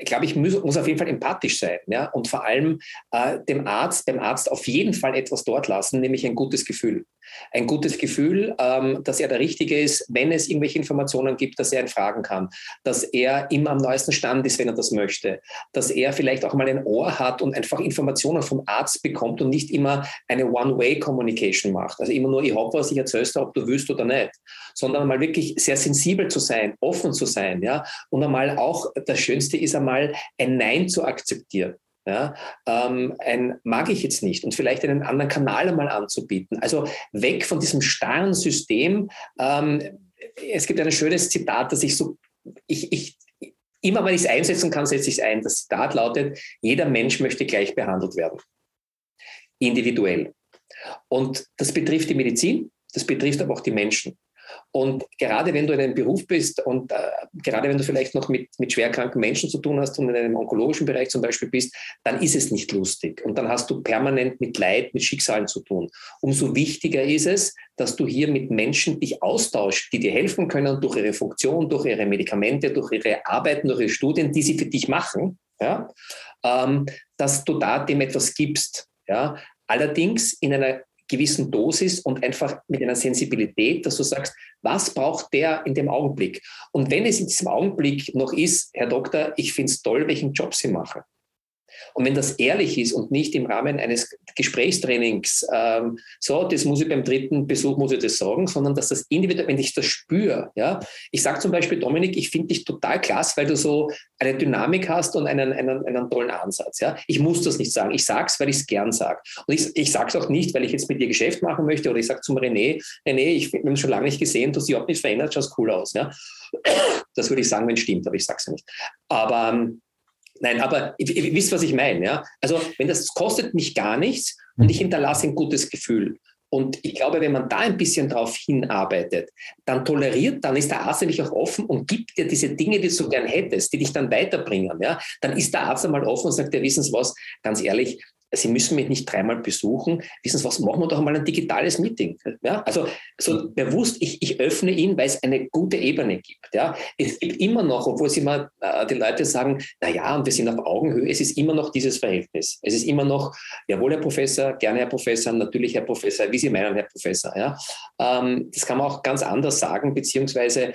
glaube ich, muss, muss, auf jeden Fall empathisch sein. Ja? Und vor allem äh, dem Arzt, beim Arzt auf jeden Fall etwas dort lassen, nämlich ein gutes Gefühl. Ein gutes Gefühl, ähm, dass er der Richtige ist, wenn es irgendwelche Informationen gibt, dass er ihn fragen kann, dass er immer am neuesten Stand ist, wenn er das möchte, dass er vielleicht auch mal ein Ohr hat und einfach Informationen vom Arzt bekommt und nicht immer eine One-Way-Communication macht. Also immer nur, ich hoffe, was ich erzählst, ob du willst oder nicht, sondern mal wirklich sehr sensibel zu sein, offen zu sein, ja, und einmal auch, das Schönste ist einmal ein Nein zu akzeptieren. Ja, ähm, ein mag ich jetzt nicht und vielleicht einen anderen Kanal einmal anzubieten. Also weg von diesem starren System. Ähm, es gibt ein schönes Zitat, das ich so, ich, ich, immer wenn ich es einsetzen kann, setze ich es ein. Das Zitat lautet, jeder Mensch möchte gleich behandelt werden. Individuell. Und das betrifft die Medizin, das betrifft aber auch die Menschen. Und gerade wenn du in einem Beruf bist und äh, gerade wenn du vielleicht noch mit, mit schwerkranken Menschen zu tun hast und in einem onkologischen Bereich zum Beispiel bist, dann ist es nicht lustig. Und dann hast du permanent mit Leid, mit Schicksalen zu tun. Umso wichtiger ist es, dass du hier mit Menschen dich austauschst, die dir helfen können durch ihre Funktion, durch ihre Medikamente, durch ihre Arbeiten, durch ihre Studien, die sie für dich machen, ja, ähm, dass du da dem etwas gibst. Ja. Allerdings in einer gewissen Dosis und einfach mit einer Sensibilität, dass du sagst, was braucht der in dem Augenblick? Und wenn es in diesem Augenblick noch ist, Herr Doktor, ich finde es toll, welchen Job Sie machen. Und wenn das ehrlich ist und nicht im Rahmen eines Gesprächstrainings, ähm, so, das muss ich beim dritten Besuch, muss ich das sagen, sondern dass das individuell, wenn ich das spüre, ja. Ich sage zum Beispiel, Dominik, ich finde dich total klasse, weil du so eine Dynamik hast und einen, einen, einen tollen Ansatz, ja. Ich muss das nicht sagen. Ich sage es, weil ich es gern sage. Und ich, ich sage es auch nicht, weil ich jetzt mit dir Geschäft machen möchte oder ich sage zum René, René, ich, wir haben schon lange nicht gesehen, du hast dich überhaupt nicht verändert, schaust cool aus, ja. Das würde ich sagen, wenn es stimmt, aber ich sage es ja nicht. Aber ähm, Nein, aber ihr, wisst, was ich meine. Ja? Also, wenn das kostet mich gar nichts und ich hinterlasse ein gutes Gefühl. Und ich glaube, wenn man da ein bisschen drauf hinarbeitet, dann toleriert, dann ist der Arzt nämlich auch offen und gibt dir diese Dinge, die du gern hättest, die dich dann weiterbringen. Ja? Dann ist der Arzt einmal offen und sagt, ja, wissen Sie was, ganz ehrlich, Sie müssen mich nicht dreimal besuchen. Wissen Sie was, machen wir doch mal ein digitales Meeting. Ja, also so bewusst, ich, ich öffne ihn, weil es eine gute Ebene gibt. Ja, es gibt immer noch, obwohl sie immer äh, die Leute sagen, na ja, und wir sind auf Augenhöhe, es ist immer noch dieses Verhältnis. Es ist immer noch, jawohl, Herr Professor, gerne Herr Professor, natürlich Herr Professor, wie Sie meinen, Herr Professor. Ja, ähm, das kann man auch ganz anders sagen, beziehungsweise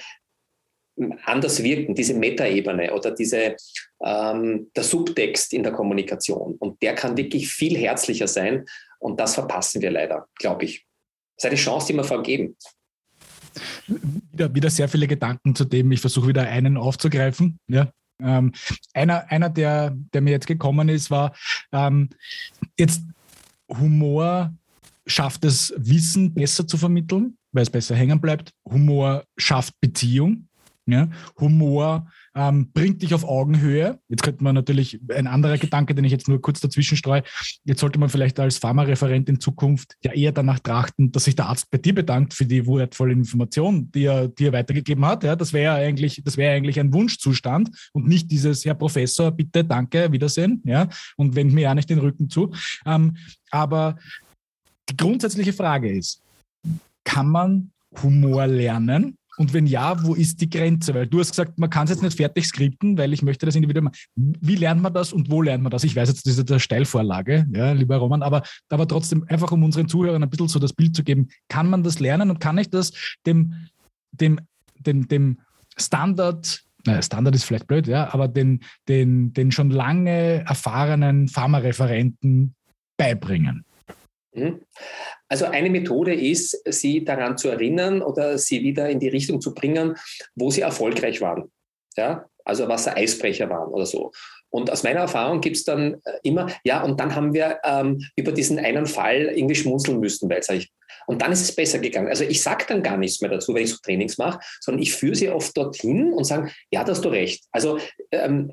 anders wirken, diese Metaebene oder diese, ähm, der Subtext in der Kommunikation. Und der kann wirklich viel herzlicher sein und das verpassen wir leider, glaube ich. Das ist eine Chance, die wir vergeben. Wieder, wieder sehr viele Gedanken zu dem. Ich versuche wieder einen aufzugreifen. Ja. Ähm, einer, einer der, der mir jetzt gekommen ist, war ähm, jetzt Humor schafft es, Wissen besser zu vermitteln, weil es besser hängen bleibt. Humor schafft Beziehung. Ja? Humor ähm, bringt dich auf Augenhöhe. Jetzt könnte man natürlich, ein anderer Gedanke, den ich jetzt nur kurz dazwischen streue, jetzt sollte man vielleicht als Pharmareferent in Zukunft ja eher danach trachten, dass sich der Arzt bei dir bedankt für die wertvolle Information, die er dir weitergegeben hat. Ja, das wäre eigentlich, das wäre eigentlich ein Wunschzustand und nicht dieses, Herr Professor, bitte, danke, Wiedersehen, ja, und wend mir ja nicht den Rücken zu. Ähm, aber die grundsätzliche Frage ist, kann man Humor lernen? Und wenn ja, wo ist die Grenze? Weil du hast gesagt, man kann es jetzt nicht fertig skripten, weil ich möchte das individuell machen. Wie lernt man das und wo lernt man das? Ich weiß jetzt, das ist eine Steilvorlage, ja, lieber Roman, aber, aber trotzdem einfach, um unseren Zuhörern ein bisschen so das Bild zu geben, kann man das lernen und kann ich das dem, dem, dem, dem Standard naja, Standard ist vielleicht blöd, ja, aber den, den, den schon lange erfahrenen Pharmareferenten beibringen? Mhm. Also eine Methode ist, sie daran zu erinnern oder sie wieder in die Richtung zu bringen, wo sie erfolgreich waren. Ja, also was Eisbrecher waren oder so. Und aus meiner Erfahrung gibt es dann äh, immer, ja, und dann haben wir ähm, über diesen einen Fall irgendwie schmunzeln müssen, weil ich, und dann ist es besser gegangen. Also ich sage dann gar nichts mehr dazu, wenn ich so Trainings mache, sondern ich führe sie oft dorthin und sage, ja, da hast du recht. Also ähm,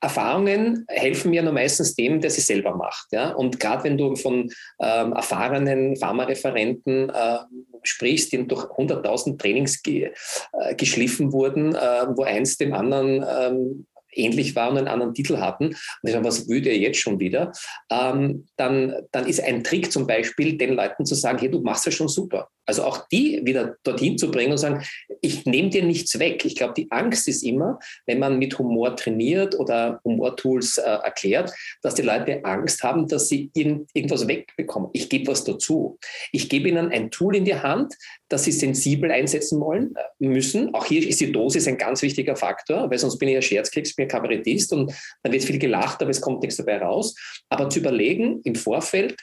Erfahrungen helfen mir nur meistens dem, der sie selber macht. Ja? Und gerade wenn du von ähm, erfahrenen Pharmareferenten äh, sprichst, die durch 100.000 Trainings ge, äh, geschliffen wurden, äh, wo eins dem anderen ähm, ähnlich war und einen anderen Titel hatten, und ich sage, was würde ihr jetzt schon wieder, ähm, dann, dann ist ein Trick zum Beispiel, den Leuten zu sagen, hey, du machst ja schon super. Also auch die wieder dorthin zu bringen und sagen, ich nehme dir nichts weg. Ich glaube, die Angst ist immer, wenn man mit Humor trainiert oder Humortools äh, erklärt, dass die Leute Angst haben, dass sie irgend, irgendwas wegbekommen. Ich gebe was dazu. Ich gebe ihnen ein Tool in die Hand, das sie sensibel einsetzen wollen, äh, müssen. Auch hier ist die Dosis ein ganz wichtiger Faktor, weil sonst bin ich ja Scherzkeks, bin ja Kabarettist und dann wird viel gelacht, aber es kommt nichts dabei raus. Aber zu überlegen im Vorfeld,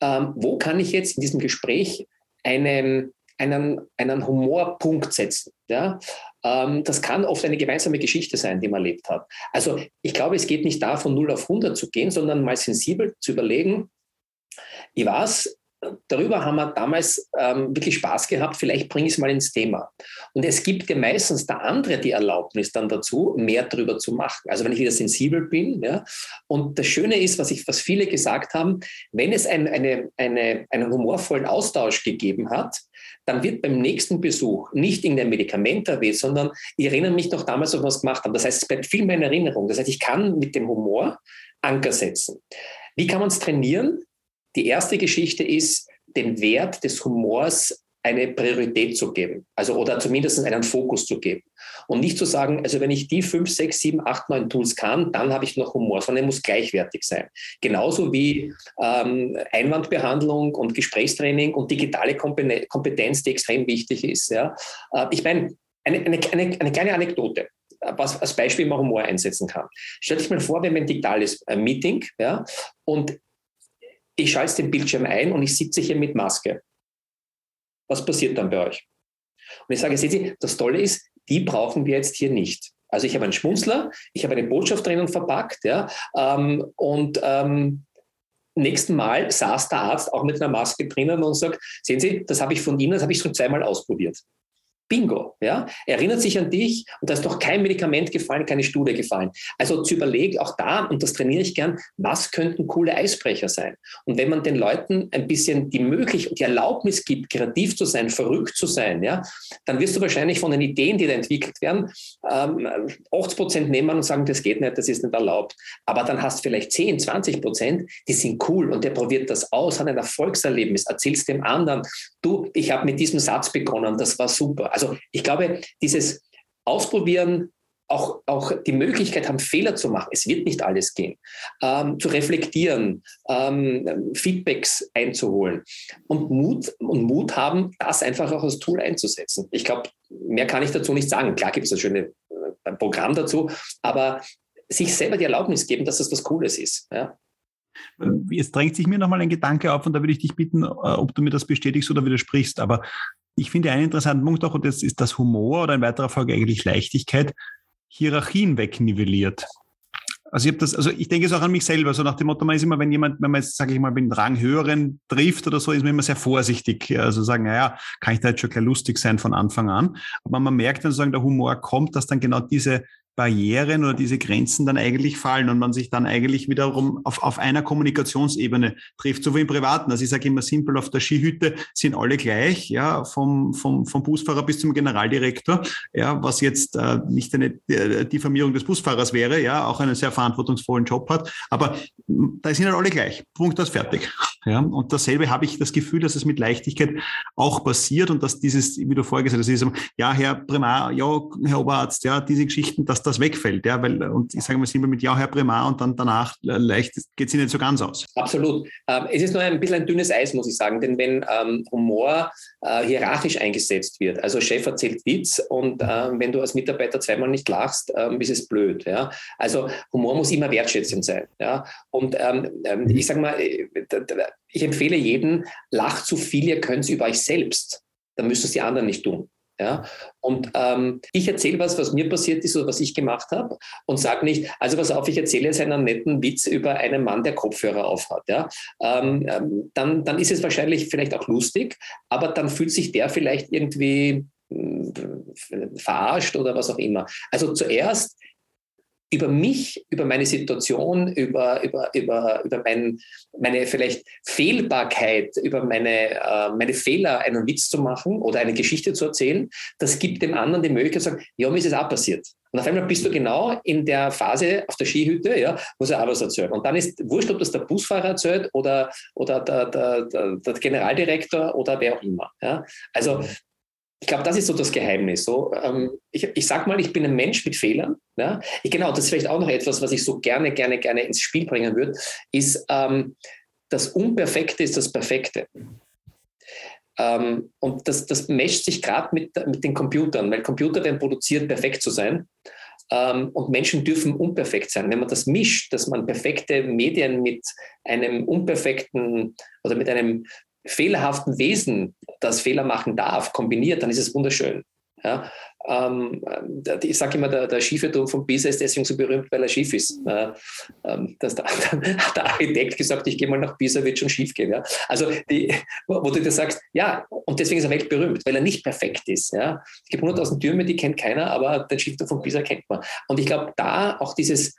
ähm, wo kann ich jetzt in diesem Gespräch einen, einen, einen Humorpunkt setzen. Ja? Ähm, das kann oft eine gemeinsame Geschichte sein, die man erlebt hat. Also ich glaube, es geht nicht da, von 0 auf 100 zu gehen, sondern mal sensibel zu überlegen, ich weiß, darüber haben wir damals ähm, wirklich Spaß gehabt, vielleicht bringe ich es mal ins Thema. Und es gibt ja meistens der andere die Erlaubnis dann dazu, mehr darüber zu machen. Also wenn ich wieder sensibel bin. Ja, und das Schöne ist, was, ich, was viele gesagt haben, wenn es ein, eine, eine, einen humorvollen Austausch gegeben hat, dann wird beim nächsten Besuch nicht irgendein Medikament erwähnt, sondern ich erinnere mich noch damals, was wir gemacht haben. Das heißt, es bleibt viel mehr in Erinnerung. Das heißt, ich kann mit dem Humor Anker setzen. Wie kann man es trainieren? Die erste Geschichte ist, den Wert des Humors eine Priorität zu geben, also oder zumindest einen Fokus zu geben. Und nicht zu sagen, also wenn ich die fünf, sechs, sieben, acht, neun Tools kann, dann habe ich noch Humor, sondern er muss gleichwertig sein. Genauso wie ähm, Einwandbehandlung und Gesprächstraining und digitale Kompetenz, die extrem wichtig ist. Ja. Äh, ich meine, eine, eine, eine, eine kleine Anekdote was als Beispiel man Humor einsetzen kann. Stell dich mal vor, wir haben ein digitales äh, Meeting ja, und ich schalte den Bildschirm ein und ich sitze hier mit Maske. Was passiert dann bei euch? Und ich sage, sehen Sie, das Tolle ist, die brauchen wir jetzt hier nicht. Also ich habe einen Schmunzler, ich habe eine Botschaft drinnen verpackt, ja, ähm, und ähm, nächsten Mal saß der Arzt auch mit einer Maske drinnen und sagt, sehen Sie, das habe ich von Ihnen, das habe ich schon zweimal ausprobiert. Bingo, ja. Erinnert sich an dich und da ist doch kein Medikament gefallen, keine Studie gefallen. Also zu überlegen, auch da, und das trainiere ich gern, was könnten coole Eisbrecher sein? Und wenn man den Leuten ein bisschen die Möglichkeit, die Erlaubnis gibt, kreativ zu sein, verrückt zu sein, ja, dann wirst du wahrscheinlich von den Ideen, die da entwickelt werden, ähm, 80 Prozent nehmen und sagen, das geht nicht, das ist nicht erlaubt. Aber dann hast du vielleicht 10, 20 Prozent, die sind cool und der probiert das aus, hat ein Erfolgserlebnis, erzählst dem anderen, du, ich habe mit diesem Satz begonnen, das war super. Also ich glaube, dieses Ausprobieren, auch, auch die Möglichkeit haben, Fehler zu machen. Es wird nicht alles gehen. Ähm, zu reflektieren, ähm, Feedbacks einzuholen und Mut, und Mut haben, das einfach auch als Tool einzusetzen. Ich glaube, mehr kann ich dazu nicht sagen. Klar gibt es ein schönes äh, Programm dazu, aber sich selber die Erlaubnis geben, dass das was Cooles ist. Ja? Jetzt drängt sich mir nochmal ein Gedanke auf und da würde ich dich bitten, äh, ob du mir das bestätigst oder widersprichst. Aber ich finde einen interessanten Punkt auch, und das ist das Humor oder in weiterer Folge eigentlich Leichtigkeit, Hierarchien wegnivelliert. Also ich das, also ich denke es auch an mich selber, so nach dem Motto, man ist immer, wenn jemand, wenn man jetzt, sage ich mal, den Rang höheren trifft oder so, ist man immer sehr vorsichtig. Also sagen, naja, kann ich da jetzt schon gleich lustig sein von Anfang an. Aber man merkt dann sozusagen, der Humor kommt, dass dann genau diese Barrieren oder diese Grenzen dann eigentlich fallen und man sich dann eigentlich wiederum auf, auf einer Kommunikationsebene trifft, so wie im Privaten. Also ich sage immer simpel, auf der Skihütte sind alle gleich, ja, vom, vom, vom Busfahrer bis zum Generaldirektor, ja, was jetzt äh, nicht eine äh, Diffamierung des Busfahrers wäre, ja, auch einen sehr verantwortungsvollen Job hat, aber da sind halt alle gleich. Punkt aus fertig. Ja, und dasselbe habe ich das Gefühl, dass es mit Leichtigkeit auch passiert und dass dieses, wie du vorher gesagt hast, ja, Herr Primar, ja, Herr Oberarzt, ja, diese Geschichten, dass das wegfällt, ja, weil, und ich sage mal immer mit Ja, Herr Primar und dann danach leicht geht es nicht so ganz aus. Absolut. Ähm, es ist nur ein bisschen ein dünnes Eis, muss ich sagen, denn wenn ähm, Humor äh, hierarchisch eingesetzt wird, also Chef erzählt Witz und äh, wenn du als Mitarbeiter zweimal nicht lachst, ähm, ist es blöd, ja. Also Humor muss immer wertschätzend sein, ja. Und ähm, ähm ich sage mal, äh, ich empfehle jedem, lacht zu viel, ihr könnt es über euch selbst. Dann müssen es die anderen nicht tun. Ja? Und ähm, ich erzähle was, was mir passiert ist oder was ich gemacht habe und sage nicht, also pass auf, ich erzähle jetzt einen netten Witz über einen Mann, der Kopfhörer aufhat. Ja? Ähm, ähm, dann, dann ist es wahrscheinlich vielleicht auch lustig, aber dann fühlt sich der vielleicht irgendwie äh, verarscht oder was auch immer. Also zuerst über mich, über meine Situation, über, über, über, über mein, meine vielleicht Fehlbarkeit, über meine, äh, meine Fehler einen Witz zu machen oder eine Geschichte zu erzählen, das gibt dem anderen die Möglichkeit zu sagen, ja, mir ist es auch passiert. Und auf einmal bist du genau in der Phase auf der Skihütte, ja, wo sie auch was erzählen. Und dann ist wurscht, ob das der Busfahrer erzählt oder, oder der, der, der, der Generaldirektor oder wer auch immer. Ja. Also ich glaube, das ist so das Geheimnis. So, ähm, ich, ich sag mal, ich bin ein Mensch mit Fehlern. Ja? Ich, genau, das ist vielleicht auch noch etwas, was ich so gerne, gerne, gerne ins Spiel bringen würde, ist, ähm, das Unperfekte ist das Perfekte. Ähm, und das, das mescht sich gerade mit, mit den Computern, weil Computer werden produziert, perfekt zu sein. Ähm, und Menschen dürfen unperfekt sein. Wenn man das mischt, dass man perfekte Medien mit einem unperfekten oder mit einem fehlerhaften Wesen, das Fehler machen darf, kombiniert, dann ist es wunderschön. Ja, ähm, ich sage immer, der, der Skifährturm von Pisa ist deswegen so berühmt, weil er schief ist. Äh, ähm, das, da, hat der Architekt gesagt, ich gehe mal nach Pisa, wird schon schief gehen. Ja? Also, die, wo, du dir sagst, ja, und deswegen ist er weltberühmt, weil er nicht perfekt ist. Ja? Es gibt 100.000 Türme, die kennt keiner, aber den Skifährturm von Pisa kennt man. Und ich glaube, da auch dieses,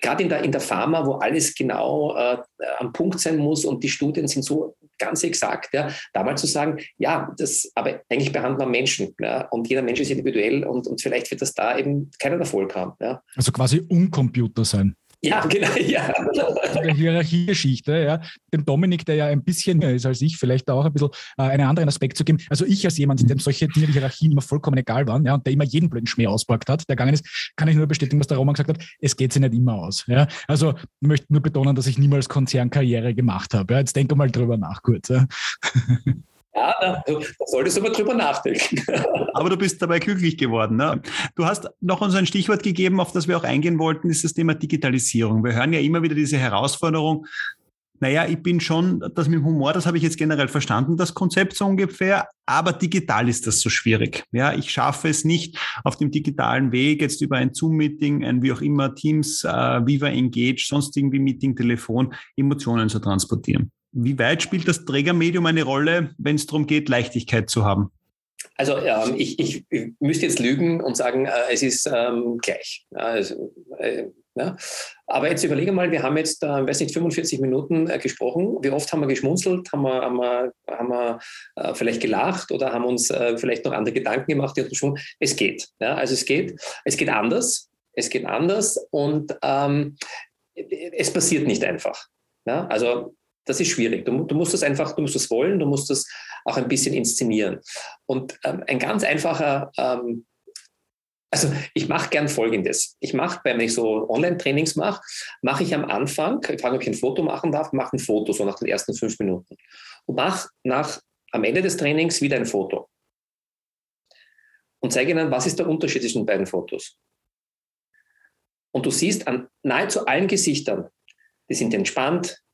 gerade in der, in der Pharma, wo alles genau äh, am Punkt sein muss und die Studien sind so ganz exakt, ja, da mal zu sagen, ja, das, aber eigentlich behandeln wir Menschen ja, und jeder Mensch ist individuell und, und vielleicht wird das da eben keinen Erfolg haben. Ja. Also quasi Uncomputer sein. Ja, genau, ja. Der Hierarchiegeschichte, ja. Dem Dominik, der ja ein bisschen mehr ist als ich, vielleicht auch ein bisschen äh, einen anderen Aspekt zu geben. Also ich als jemand, dem solche Dinge, wie Hierarchien immer vollkommen egal waren, ja, und der immer jeden blöden Schmäh auspackt hat, der gegangen ist, kann ich nur bestätigen, was der Roman gesagt hat, es geht sich nicht immer aus. Ja. Also ich möchte nur betonen, dass ich niemals Konzernkarriere gemacht habe. Ja. Jetzt denke mal drüber nach kurz. Ja. Ja, da, da solltest du mal drüber nachdenken. Aber du bist dabei glücklich geworden. Ne? Du hast noch uns ein Stichwort gegeben, auf das wir auch eingehen wollten, ist das Thema Digitalisierung. Wir hören ja immer wieder diese Herausforderung. Naja, ich bin schon, das mit dem Humor, das habe ich jetzt generell verstanden, das Konzept so ungefähr, aber digital ist das so schwierig. Ja, ich schaffe es nicht auf dem digitalen Weg, jetzt über ein Zoom-Meeting, ein wie auch immer, Teams, äh, Viva Engage, sonst irgendwie Meeting, Telefon, Emotionen zu transportieren. Wie weit spielt das Trägermedium eine Rolle, wenn es darum geht, Leichtigkeit zu haben? Also ähm, ich, ich, ich, müsste jetzt lügen und sagen, äh, es ist ähm, gleich. Also, äh, ja. Aber jetzt überlege mal, wir haben jetzt, äh, weiß nicht, 45 Minuten äh, gesprochen. Wie oft haben wir geschmunzelt? Haben wir, haben wir, haben wir äh, vielleicht gelacht oder haben uns äh, vielleicht noch andere Gedanken gemacht? Es geht. Ja? Also es geht. Es geht anders. Es geht anders und ähm, es passiert nicht einfach. Ja? Also das ist schwierig. Du, du, musst das einfach, du musst das wollen, du musst das auch ein bisschen inszenieren. Und ähm, ein ganz einfacher ähm, also ich mache gern Folgendes. Ich mache, wenn ich so Online-Trainings mache, mache ich am Anfang, ich frage, ob ich ein Foto machen darf, mache ein Foto so nach den ersten fünf Minuten und mache nach am Ende des Trainings wieder ein Foto und zeige ihnen, was ist der Unterschied zwischen den beiden Fotos. Und du siehst an nahezu allen Gesichtern, die sind entspannt,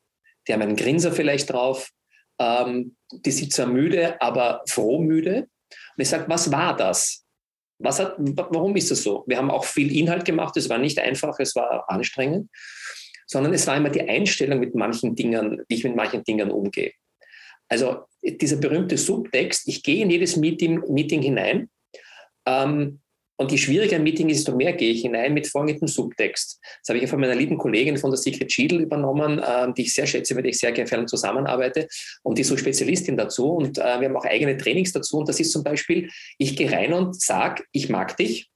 die haben einen Grinser vielleicht drauf, ähm, die sind zwar müde, aber froh müde. Und ich sage, was war das? Was hat, warum ist das so? Wir haben auch viel Inhalt gemacht, es war nicht einfach, es war anstrengend, sondern es war immer die Einstellung mit manchen Dingen, wie ich mit manchen Dingen umgehe. Also dieser berühmte Subtext, ich gehe in jedes Meeting, Meeting hinein ähm, und je schwieriger ein Meeting ist, desto mehr gehe ich hinein mit folgendem Subtext. Das habe ich von meiner lieben Kollegin von der Secret Schiedl übernommen, äh, die ich sehr schätze, mit der ich sehr gerne zusammenarbeite. Und die ist so Spezialistin dazu. Und äh, wir haben auch eigene Trainings dazu. Und das ist zum Beispiel, ich gehe rein und sage, ich mag dich,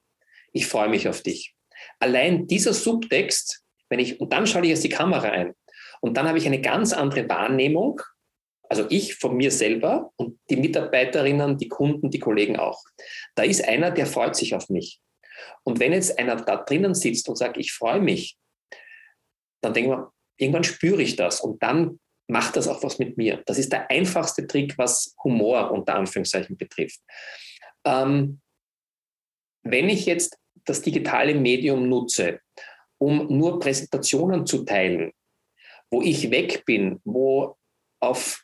ich freue mich auf dich. Allein dieser Subtext, wenn ich, und dann schaue ich jetzt die Kamera ein. Und dann habe ich eine ganz andere Wahrnehmung also ich von mir selber und die Mitarbeiterinnen, die Kunden, die Kollegen auch. Da ist einer, der freut sich auf mich. Und wenn jetzt einer da drinnen sitzt und sagt, ich freue mich, dann denken wir, irgendwann spüre ich das und dann macht das auch was mit mir. Das ist der einfachste Trick, was Humor unter Anführungszeichen betrifft. Ähm, wenn ich jetzt das digitale Medium nutze, um nur Präsentationen zu teilen, wo ich weg bin, wo auf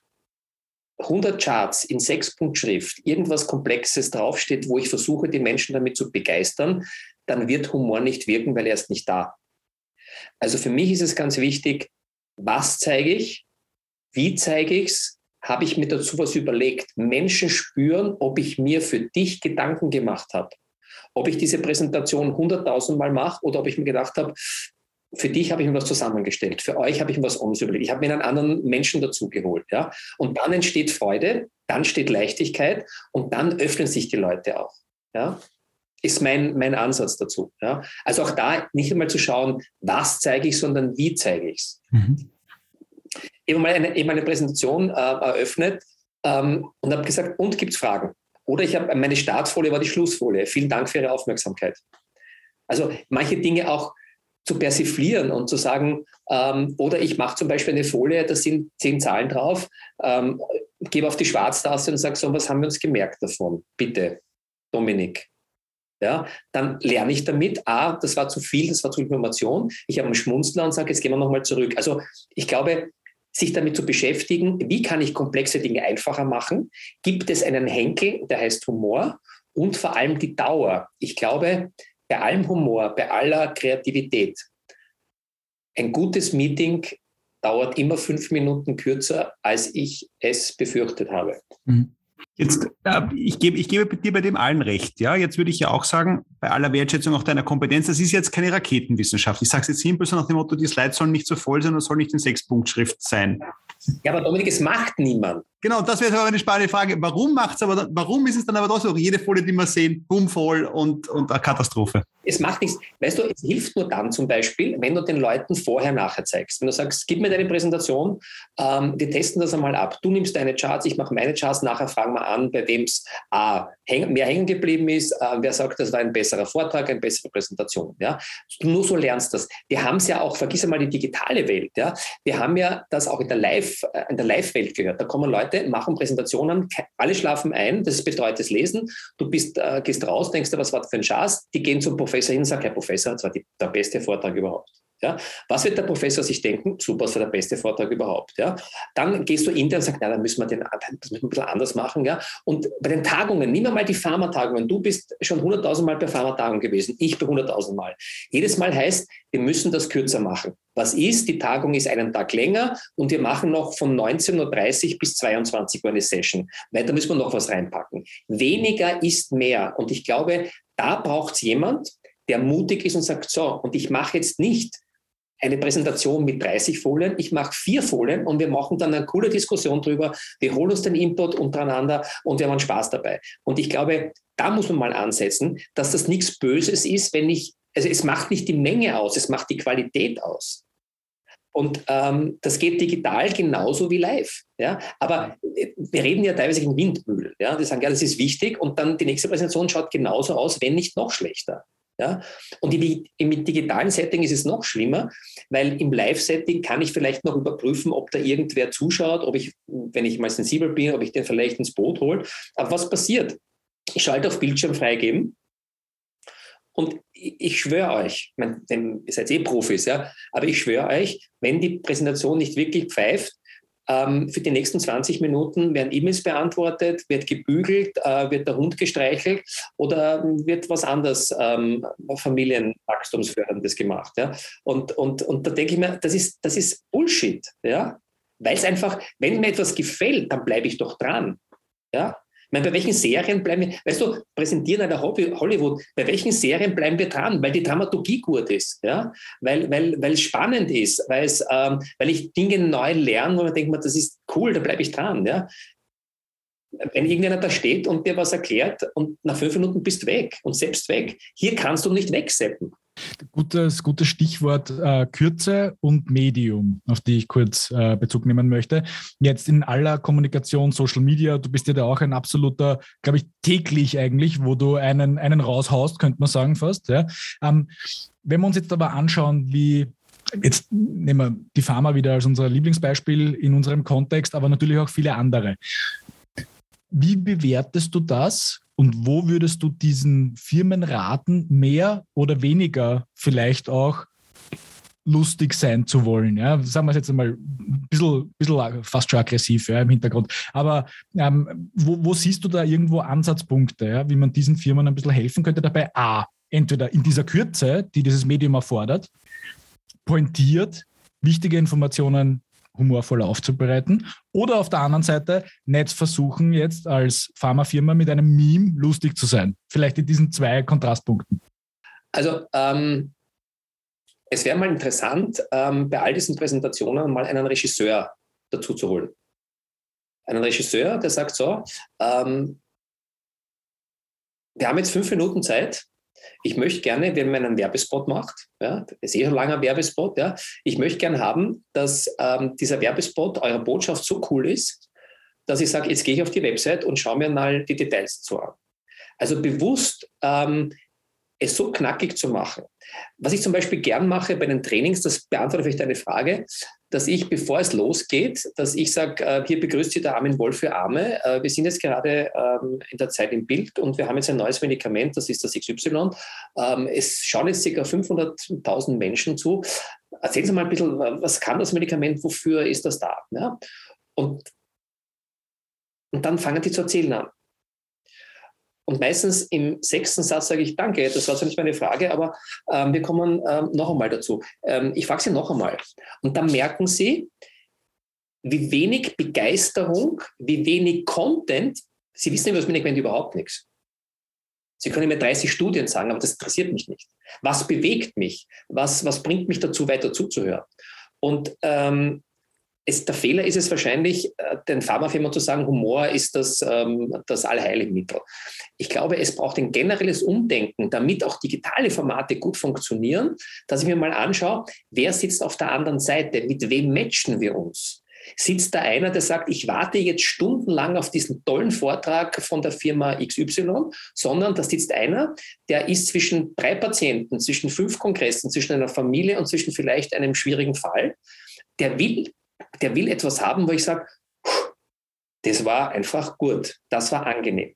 100 Charts in sechs Punkt Schrift irgendwas Komplexes draufsteht, wo ich versuche, die Menschen damit zu begeistern, dann wird Humor nicht wirken, weil er ist nicht da. Also für mich ist es ganz wichtig, was zeige ich, wie zeige ich es, habe ich mir dazu was überlegt. Menschen spüren, ob ich mir für dich Gedanken gemacht habe. Ob ich diese Präsentation 100.000 Mal mache oder ob ich mir gedacht habe, für dich habe ich mir was zusammengestellt, für euch habe ich mir was anderes überlegt. Ich habe mir einen anderen Menschen dazu geholt. Ja? Und dann entsteht Freude, dann steht Leichtigkeit und dann öffnen sich die Leute auch. Ja? Ist mein, mein Ansatz dazu. Ja? Also auch da nicht einmal zu schauen, was zeige ich, sondern wie zeige ich es. Mhm. Ich habe mal eine, eben eine Präsentation äh, eröffnet ähm, und habe gesagt, und gibt es Fragen? Oder ich habe meine Startfolie war die Schlussfolie. Vielen Dank für Ihre Aufmerksamkeit. Also manche Dinge auch zu persiflieren und zu sagen, ähm, oder ich mache zum Beispiel eine Folie, da sind zehn Zahlen drauf, ähm, gebe auf die Schwarztaste und sage so, was haben wir uns gemerkt davon? Bitte, Dominik. Ja, dann lerne ich damit, ah, das war zu viel, das war zu viel Information. Ich habe einen Schmunzler und sage, jetzt gehen wir nochmal zurück. Also ich glaube, sich damit zu beschäftigen, wie kann ich komplexe Dinge einfacher machen? Gibt es einen Henkel, der heißt Humor und vor allem die Dauer. Ich glaube, bei allem Humor, bei aller Kreativität, ein gutes Meeting dauert immer fünf Minuten kürzer, als ich es befürchtet habe. Mhm. Jetzt, äh, ich, gebe, ich gebe dir bei dem allen recht. Ja, jetzt würde ich ja auch sagen, bei aller Wertschätzung auch deiner Kompetenz, das ist jetzt keine Raketenwissenschaft. Ich sage es jetzt simpel, so nach dem Motto, die Slides sollen nicht so voll sein und soll nicht in Sechs-Punkt-Schrift sein. Ja, aber Dominik, es macht niemand. Genau, das wäre aber eine spannende Frage. Warum macht's aber, warum ist es dann aber doch so, jede Folie, die wir sehen, boom, voll und, und eine Katastrophe? Es macht nichts. Weißt du, es hilft nur dann zum Beispiel, wenn du den Leuten vorher nachher zeigst. Wenn du sagst, gib mir deine Präsentation, ähm, wir testen das einmal ab. Du nimmst deine Charts, ich mache meine Charts, nachher fragen wir an, bei wem es A, häng, mehr hängen geblieben ist, äh, wer sagt, das war ein besserer Vortrag, eine bessere Präsentation. Ja? Nur so lernst du das. Wir haben es ja auch, vergiss einmal die digitale Welt. Ja? Wir haben ja das auch in der Live, äh, in der Live-Welt gehört. Da kommen Leute, machen Präsentationen, alle schlafen ein, das ist betreutes Lesen. Du bist, äh, gehst raus, denkst du, was war das für ein Schatz? Die gehen zum Professor hin und sagen, Herr Professor, das war die, der beste Vortrag überhaupt. Ja? Was wird der Professor sich denken? Super, das war der beste Vortrag überhaupt. Ja? Dann gehst du intern und sagst, na, dann müssen wir den das müssen wir ein bisschen anders machen. Ja? Und bei den Tagungen, nimm mal die Pharma-Tagungen. Du bist schon 100.000 Mal bei Pharma-Tagungen gewesen, ich bei 100.000 Mal. Jedes Mal heißt, wir müssen das kürzer machen. Was ist? Die Tagung ist einen Tag länger und wir machen noch von 19.30 Uhr bis 22 Uhr eine Session. Weiter müssen wir noch was reinpacken. Weniger ist mehr. Und ich glaube, da braucht es jemand, der mutig ist und sagt, so, und ich mache jetzt nicht eine Präsentation mit 30 Folien, ich mache vier Folien und wir machen dann eine coole Diskussion drüber, wir holen uns den Input untereinander und wir haben Spaß dabei. Und ich glaube, da muss man mal ansetzen, dass das nichts Böses ist, wenn ich, also es macht nicht die Menge aus, es macht die Qualität aus. Und ähm, das geht digital genauso wie live. Ja? Aber äh, wir reden ja teilweise in Windmühlen. Ja? Die sagen, ja, das ist wichtig. Und dann die nächste Präsentation schaut genauso aus, wenn nicht noch schlechter. Ja? Und im digitalen Setting ist es noch schlimmer, weil im Live-Setting kann ich vielleicht noch überprüfen, ob da irgendwer zuschaut, ob ich, wenn ich mal sensibel bin, ob ich den vielleicht ins Boot hole. Aber was passiert? Ich schalte auf Bildschirm freigeben und ich schwöre euch, mein, ihr seid eh Profis, ja, aber ich schwöre euch, wenn die Präsentation nicht wirklich pfeift, für die nächsten 20 Minuten werden E-Mails beantwortet, wird gebügelt, äh, wird der Hund gestreichelt oder wird was anderes ähm, Familienwachstumsförderndes gemacht. Ja? Und, und, und da denke ich mir, das ist, das ist Bullshit. Ja? Weil es einfach, wenn mir etwas gefällt, dann bleibe ich doch dran. Ja? Meine, bei welchen Serien bleiben wir, weißt du, präsentieren einer Hollywood, bei welchen Serien bleiben wir dran? Weil die Dramaturgie gut ist, ja? weil, weil, weil es spannend ist, weil, ähm, weil ich Dinge neu lerne, wo man denkt, das ist cool, da bleibe ich dran. Ja? Wenn irgendjemand da steht und dir was erklärt und nach fünf Minuten bist du weg und selbst weg. Hier kannst du nicht wegseppen. Gutes, gutes Stichwort äh, Kürze und Medium, auf die ich kurz äh, Bezug nehmen möchte. Jetzt in aller Kommunikation, Social Media, du bist ja da auch ein absoluter, glaube ich, täglich eigentlich, wo du einen, einen raushaust, könnte man sagen fast. Ja. Ähm, wenn wir uns jetzt aber anschauen, wie Jetzt nehmen wir die Pharma wieder als unser Lieblingsbeispiel in unserem Kontext, aber natürlich auch viele andere. Wie bewertest du das und wo würdest du diesen Firmen raten, mehr oder weniger vielleicht auch lustig sein zu wollen. Ja? Sagen wir es jetzt einmal ein bisschen, bisschen fast schon aggressiv ja, im Hintergrund. Aber ähm, wo, wo, siehst du da irgendwo Ansatzpunkte, ja, wie man diesen Firmen ein bisschen helfen könnte dabei? A, entweder in dieser Kürze, die dieses Medium erfordert, pointiert wichtige Informationen humorvoll aufzubereiten. Oder auf der anderen Seite nicht versuchen, jetzt als Pharmafirma mit einem Meme lustig zu sein. Vielleicht in diesen zwei Kontrastpunkten. Also ähm, es wäre mal interessant, ähm, bei all diesen Präsentationen mal einen Regisseur dazu zu holen. Einen Regisseur, der sagt so, ähm, wir haben jetzt fünf Minuten Zeit, ich möchte gerne, wenn man einen Werbespot macht, ja, ist eh ein langer Werbespot, ja, ich möchte gerne haben, dass ähm, dieser Werbespot, eure Botschaft so cool ist, dass ich sage, jetzt gehe ich auf die Website und schaue mir mal die Details dazu an. Also bewusst ähm, es so knackig zu machen. Was ich zum Beispiel gern mache bei den Trainings, das beantwortet vielleicht eine Frage, dass ich, bevor es losgeht, dass ich sage, äh, hier begrüßt Sie der Armin Wolf für Arme. Äh, wir sind jetzt gerade ähm, in der Zeit im Bild und wir haben jetzt ein neues Medikament, das ist das XY. Ähm, es schauen jetzt ca. 500.000 Menschen zu. Erzählen Sie mal ein bisschen, was kann das Medikament, wofür ist das da? Ja? Und, und dann fangen die zu erzählen an. Und meistens im sechsten Satz sage ich, danke, das war zwar nicht meine Frage, aber ähm, wir kommen ähm, noch einmal dazu. Ähm, ich frage Sie noch einmal. Und dann merken Sie, wie wenig Begeisterung, wie wenig Content, Sie wissen über das Management überhaupt nichts. Sie können mir 30 Studien sagen, aber das interessiert mich nicht. Was bewegt mich? Was, was bringt mich dazu, weiter zuzuhören? Und ähm, es, der Fehler ist es wahrscheinlich, äh, den Pharmafirmen zu sagen, Humor ist das, ähm, das Allheilmittel. Ich glaube, es braucht ein generelles Umdenken, damit auch digitale Formate gut funktionieren, dass ich mir mal anschaue, wer sitzt auf der anderen Seite, mit wem matchen wir uns. Sitzt da einer, der sagt, ich warte jetzt stundenlang auf diesen tollen Vortrag von der Firma XY, sondern da sitzt einer, der ist zwischen drei Patienten, zwischen fünf Kongressen, zwischen einer Familie und zwischen vielleicht einem schwierigen Fall. Der will der will etwas haben, wo ich sage, das war einfach gut, das war angenehm.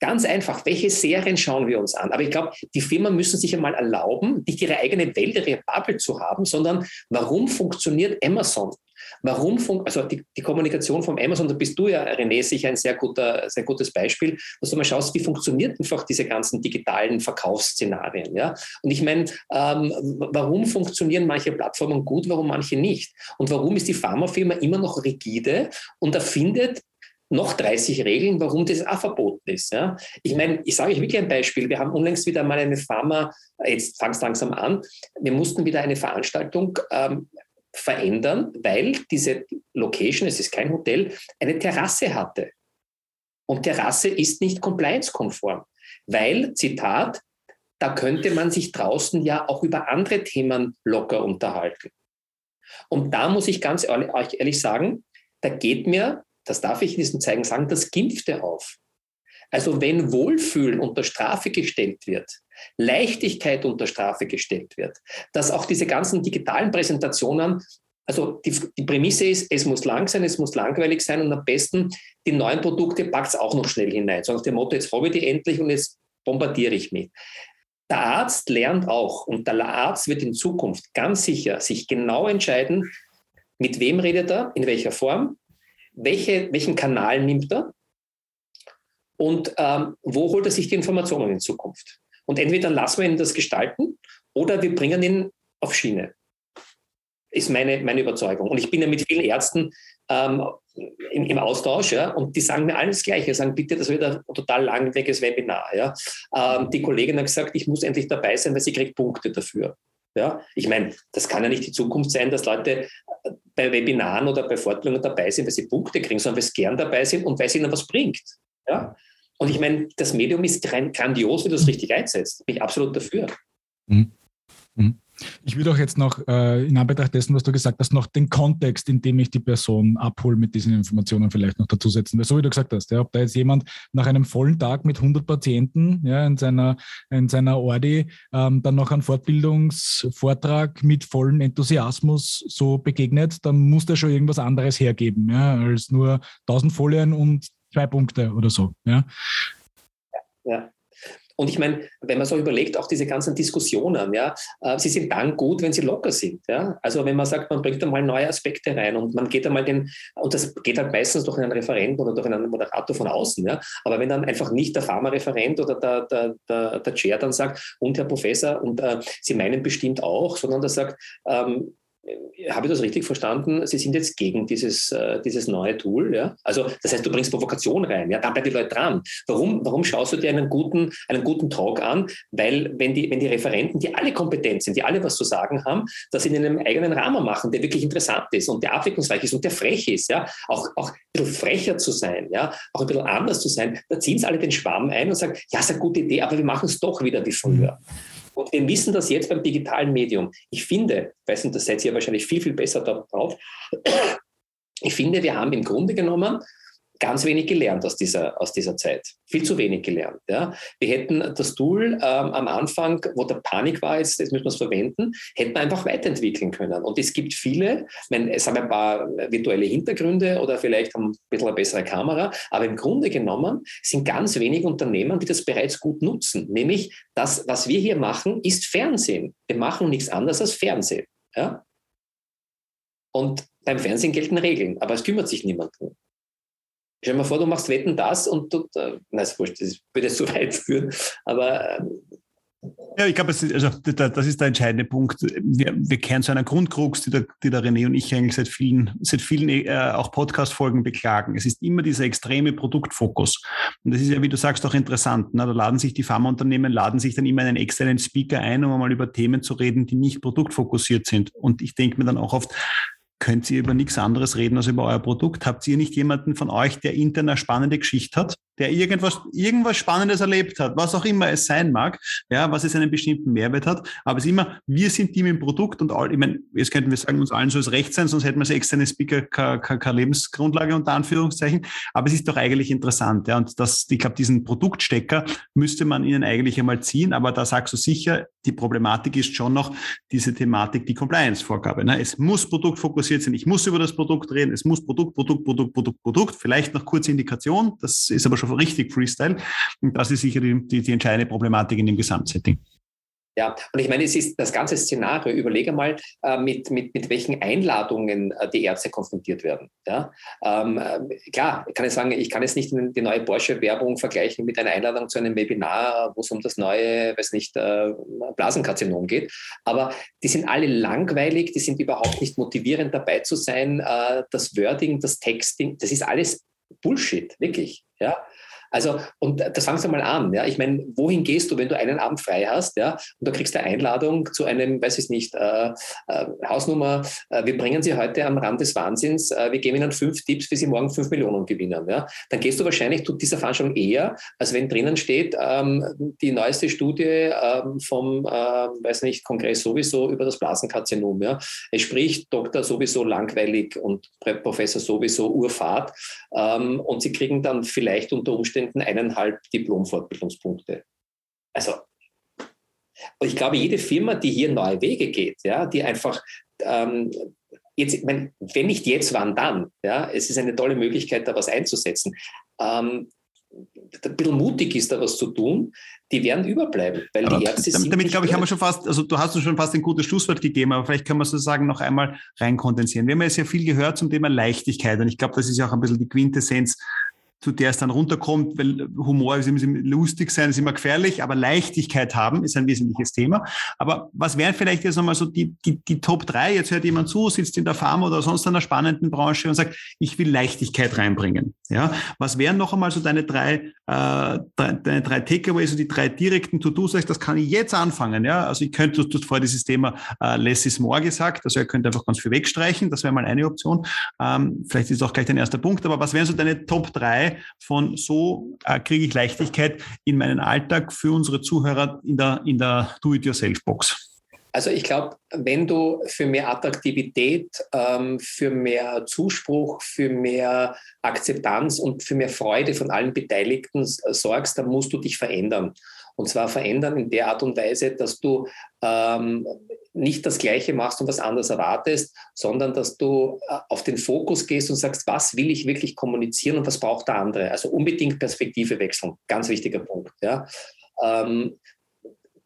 Ganz einfach, welche Serien schauen wir uns an? Aber ich glaube, die Firmen müssen sich einmal erlauben, nicht ihre eigene Welt, ihre Bubble zu haben, sondern warum funktioniert Amazon? Warum, fun also die, die, Kommunikation vom Amazon, da bist du ja, René, sicher ein sehr, guter, sehr gutes Beispiel, dass du mal schaust, wie funktioniert einfach diese ganzen digitalen Verkaufsszenarien. Ja? Und ich meine, ähm, warum funktionieren manche Plattformen gut, warum manche nicht? Und warum ist die Pharmafirma immer noch rigide und erfindet noch 30 Regeln, warum das auch verboten ist. Ja? Ich meine, ich sage euch wirklich ein Beispiel. Wir haben unlängst wieder mal eine Pharma, jetzt fang es langsam an, wir mussten wieder eine Veranstaltung ähm, verändern, weil diese Location, es ist kein Hotel, eine Terrasse hatte. Und Terrasse ist nicht compliance-konform, weil, Zitat, da könnte man sich draußen ja auch über andere Themen locker unterhalten. Und da muss ich ganz ehrlich, ehrlich sagen, da geht mir, das darf ich in diesem Zeigen sagen, das Gimpfte auf. Also wenn Wohlfühlen unter Strafe gestellt wird, Leichtigkeit unter Strafe gestellt wird, dass auch diese ganzen digitalen Präsentationen, also die, die Prämisse ist, es muss lang sein, es muss langweilig sein und am besten die neuen Produkte packt es auch noch schnell hinein. So nach dem Motto, jetzt habe ich die endlich und jetzt bombardiere ich mich. Der Arzt lernt auch und der Arzt wird in Zukunft ganz sicher sich genau entscheiden, mit wem redet er, in welcher Form, welche, welchen Kanal nimmt er und ähm, wo holt er sich die Informationen in Zukunft. Und entweder lassen wir ihn das gestalten oder wir bringen ihn auf Schiene. Ist meine, meine Überzeugung. Und ich bin ja mit vielen Ärzten ähm, im, im, Austausch, ja, und die sagen mir alles Gleiche. Sagen, bitte, das wird ein total langweiliges Webinar. Ja. Ähm, die Kollegin hat gesagt, ich muss endlich dabei sein, weil sie kriegt Punkte dafür. Ja, ich meine, das kann ja nicht die Zukunft sein, dass Leute bei Webinaren oder bei Fortbildungen dabei sind, weil sie Punkte kriegen, sondern weil sie gern dabei sind und weil es ihnen was bringt. Ja? Und ich meine, das Medium ist grandios, wenn du es richtig einsetzt. Bin ich absolut dafür. Mhm. Mhm. Ich würde auch jetzt noch äh, in Anbetracht dessen, was du gesagt hast, noch den Kontext, in dem ich die Person abhole mit diesen Informationen vielleicht noch dazusetzen. Weil so wie du gesagt hast, ja, ob da jetzt jemand nach einem vollen Tag mit 100 Patienten ja, in, seiner, in seiner Ordi ähm, dann noch einen Fortbildungsvortrag mit vollem Enthusiasmus so begegnet, dann muss der schon irgendwas anderes hergeben, ja, als nur 1000 Folien und zwei Punkte oder so. Ja. ja. Und ich meine, wenn man so überlegt, auch diese ganzen Diskussionen, ja, äh, sie sind dann gut, wenn sie locker sind. Ja? Also wenn man sagt, man bringt einmal neue Aspekte rein und man geht einmal den, und das geht halt meistens durch einen Referenten oder durch einen Moderator von außen, ja. Aber wenn dann einfach nicht der Pharmareferent oder der, der, der, der Chair dann sagt, und Herr Professor, und äh, Sie meinen bestimmt auch, sondern der sagt, ähm, habe ich das richtig verstanden? Sie sind jetzt gegen dieses, äh, dieses neue Tool, ja? Also das heißt, du bringst Provokation rein, ja? Da bleiben die Leute dran. Warum, warum schaust du dir einen guten, einen guten Talk an? Weil wenn die, wenn die Referenten, die alle kompetent sind, die alle was zu sagen haben, das in einem eigenen Rahmen machen, der wirklich interessant ist und der abwechslungsreich ist und der frech ist, ja? Auch, auch ein bisschen frecher zu sein, ja? Auch ein bisschen anders zu sein, da ziehen sie alle den Schwamm ein und sagen, ja, ist eine gute Idee, aber wir machen es doch wieder wie früher. Und wir wissen das jetzt beim digitalen Medium. Ich finde, weiß nicht, das seid ihr wahrscheinlich viel, viel besser drauf. Ich finde, wir haben im Grunde genommen ganz wenig gelernt aus dieser, aus dieser Zeit. Viel zu wenig gelernt. Ja. Wir hätten das Tool ähm, am Anfang, wo der Panik war, jetzt, jetzt müssen wir es verwenden, hätten wir einfach weiterentwickeln können. Und es gibt viele, ich meine, es haben ein paar virtuelle Hintergründe oder vielleicht haben ein bisschen eine bessere Kamera, aber im Grunde genommen sind ganz wenige Unternehmen, die das bereits gut nutzen. Nämlich, das, was wir hier machen, ist Fernsehen. Wir machen nichts anderes als Fernsehen. Ja? Und beim Fernsehen gelten Regeln, aber es kümmert sich niemand drum. Stell dir mal vor, du machst Wetten das und du, äh, nein, ist wurscht, das würde zu weit führen, aber. Ähm, ja, ich glaube, also, das ist der entscheidende Punkt. Wir, wir kehren zu einer Grundkrux, die der, die der René und ich eigentlich seit vielen, seit vielen äh, auch Podcast-Folgen beklagen. Es ist immer dieser extreme Produktfokus. Und das ist ja, wie du sagst, auch interessant. Ne? Da laden sich die Pharmaunternehmen, laden sich dann immer einen externen Speaker ein, um mal über Themen zu reden, die nicht produktfokussiert sind. Und ich denke mir dann auch oft, könnt ihr über nichts anderes reden als über euer Produkt? Habt ihr nicht jemanden von euch, der intern eine spannende Geschichte hat? Der irgendwas, irgendwas Spannendes erlebt hat, was auch immer es sein mag, ja, was es einen bestimmten Mehrwert hat. Aber es ist immer, wir sind Team im Produkt und all, ich meine, jetzt könnten wir sagen, uns allen soll es recht sein, sonst hätten wir sie externe Speaker keine Lebensgrundlage unter Anführungszeichen. Aber es ist doch eigentlich interessant, ja. Und das, ich glaube, diesen Produktstecker müsste man ihnen eigentlich einmal ziehen. Aber da sagst du sicher, die Problematik ist schon noch diese Thematik, die Compliance-Vorgabe. Ne? Es muss produktfokussiert sein. Ich muss über das Produkt reden. Es muss Produkt, Produkt, Produkt, Produkt, Produkt. Vielleicht noch kurze Indikation. Das ist aber schon richtig Freestyle. Und das ist sicher die, die, die entscheidende Problematik in dem Gesamtsetting. Ja, und ich meine, es ist das ganze Szenario. Überlege mal, äh, mit, mit, mit welchen Einladungen äh, die Ärzte konfrontiert werden. Ja? Ähm, äh, klar, kann ich sagen, ich kann jetzt nicht die neue Porsche-Werbung vergleichen mit einer Einladung zu einem Webinar, wo es um das neue, weiß nicht, äh, Blasenkarzinom geht. Aber die sind alle langweilig, die sind überhaupt nicht motivierend dabei zu sein. Äh, das Wording, das Texting, das ist alles Bullshit, wirklich. Ja? Also, und das fangst du mal an. Ja? Ich meine, wohin gehst du, wenn du einen Abend frei hast, ja, und du kriegst eine Einladung zu einem, weiß ich nicht, äh, äh, Hausnummer, äh, wir bringen Sie heute am Rand des Wahnsinns, äh, wir geben Ihnen fünf Tipps, wie Sie morgen fünf Millionen gewinnen. Ja? Dann gehst du wahrscheinlich zu dieser Veranstaltung eher, als wenn drinnen steht, ähm, die neueste Studie ähm, vom, äh, weiß nicht, Kongress sowieso über das Blasenkarzinom. Ja? Es spricht Doktor sowieso langweilig und Professor sowieso Urfahrt. Ähm, und sie kriegen dann vielleicht unter Umständen Umständen eineinhalb Diplom-Fortbildungspunkte. Also, ich glaube, jede Firma, die hier neue Wege geht, ja, die einfach ähm, jetzt, wenn, wenn nicht jetzt, wann dann? Ja, es ist eine tolle Möglichkeit, da was einzusetzen. Ähm, ein bisschen mutig ist, da was zu tun, die werden überbleiben, weil aber die Ärzte damit, sind. Damit, glaube ich, haben wir schon fast, also du hast uns schon fast ein gutes Schlusswort gegeben, aber vielleicht können wir sozusagen noch einmal reinkondensieren. Wir haben ja sehr viel gehört zum Thema Leichtigkeit und ich glaube, das ist ja auch ein bisschen die Quintessenz zu der es dann runterkommt, weil Humor ist immer lustig sein, ist immer gefährlich, aber Leichtigkeit haben ist ein wesentliches Thema. Aber was wären vielleicht jetzt nochmal so die, die, die Top drei? Jetzt hört jemand zu, sitzt in der Pharma oder sonst einer spannenden Branche und sagt, ich will Leichtigkeit reinbringen. Ja, was wären noch einmal so deine drei, äh, deine drei Takeaways, so die drei direkten To-Dos? Das kann ich jetzt anfangen. Ja, also ich könnte, du hast vorher dieses Thema äh, Less is more gesagt, also ihr könnt einfach ganz viel wegstreichen. Das wäre mal eine Option. Ähm, vielleicht ist auch gleich dein erster Punkt. Aber was wären so deine Top drei von so äh, kriege ich Leichtigkeit in meinen Alltag für unsere Zuhörer in der, in der Do-it-yourself-Box? Also ich glaube, wenn du für mehr Attraktivität, ähm, für mehr Zuspruch, für mehr Akzeptanz und für mehr Freude von allen Beteiligten sorgst, dann musst du dich verändern. Und zwar verändern in der Art und Weise, dass du ähm, nicht das Gleiche machst und was anderes erwartest, sondern dass du äh, auf den Fokus gehst und sagst, was will ich wirklich kommunizieren und was braucht der andere? Also unbedingt Perspektive wechseln. Ganz wichtiger Punkt. Ja. Ähm,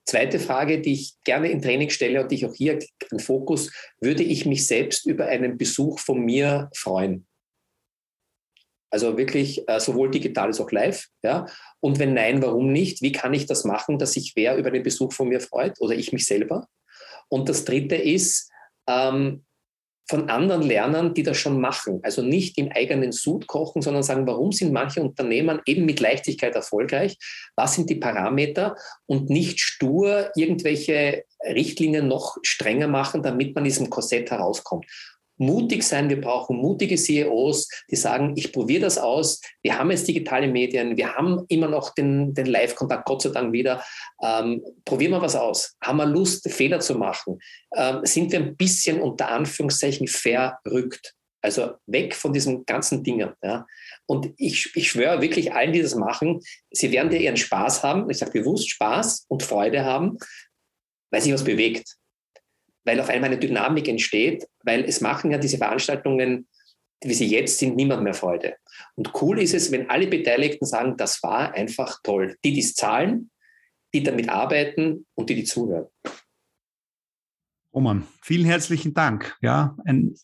Zweite Frage, die ich gerne im Training stelle und die ich auch hier im Fokus, würde ich mich selbst über einen Besuch von mir freuen? Also wirklich äh, sowohl digital als auch live. Ja? Und wenn nein, warum nicht? Wie kann ich das machen, dass sich wer über den Besuch von mir freut oder ich mich selber? Und das Dritte ist, ähm, von anderen lernen, die das schon machen. Also nicht im eigenen Sud kochen, sondern sagen, warum sind manche Unternehmen eben mit Leichtigkeit erfolgreich? Was sind die Parameter? Und nicht stur irgendwelche Richtlinien noch strenger machen, damit man diesem Korsett herauskommt mutig sein. Wir brauchen mutige CEOs, die sagen, ich probiere das aus. Wir haben jetzt digitale Medien, wir haben immer noch den, den Live-Kontakt, Gott sei Dank wieder. Ähm, probieren wir was aus. Haben wir Lust, Fehler zu machen? Ähm, sind wir ein bisschen unter Anführungszeichen verrückt? Also weg von diesen ganzen Dingen. Ja. Und ich, ich schwöre wirklich allen, die das machen, sie werden dir ihren Spaß haben. Ich sage bewusst Spaß und Freude haben, weil sich was bewegt weil auf einmal eine Dynamik entsteht, weil es machen ja diese Veranstaltungen, wie sie jetzt sind, niemand mehr Freude. Und cool ist es, wenn alle Beteiligten sagen, das war einfach toll. Die, die es zahlen, die damit arbeiten und die, die zuhören. Roman, vielen herzlichen Dank. Ja, ein,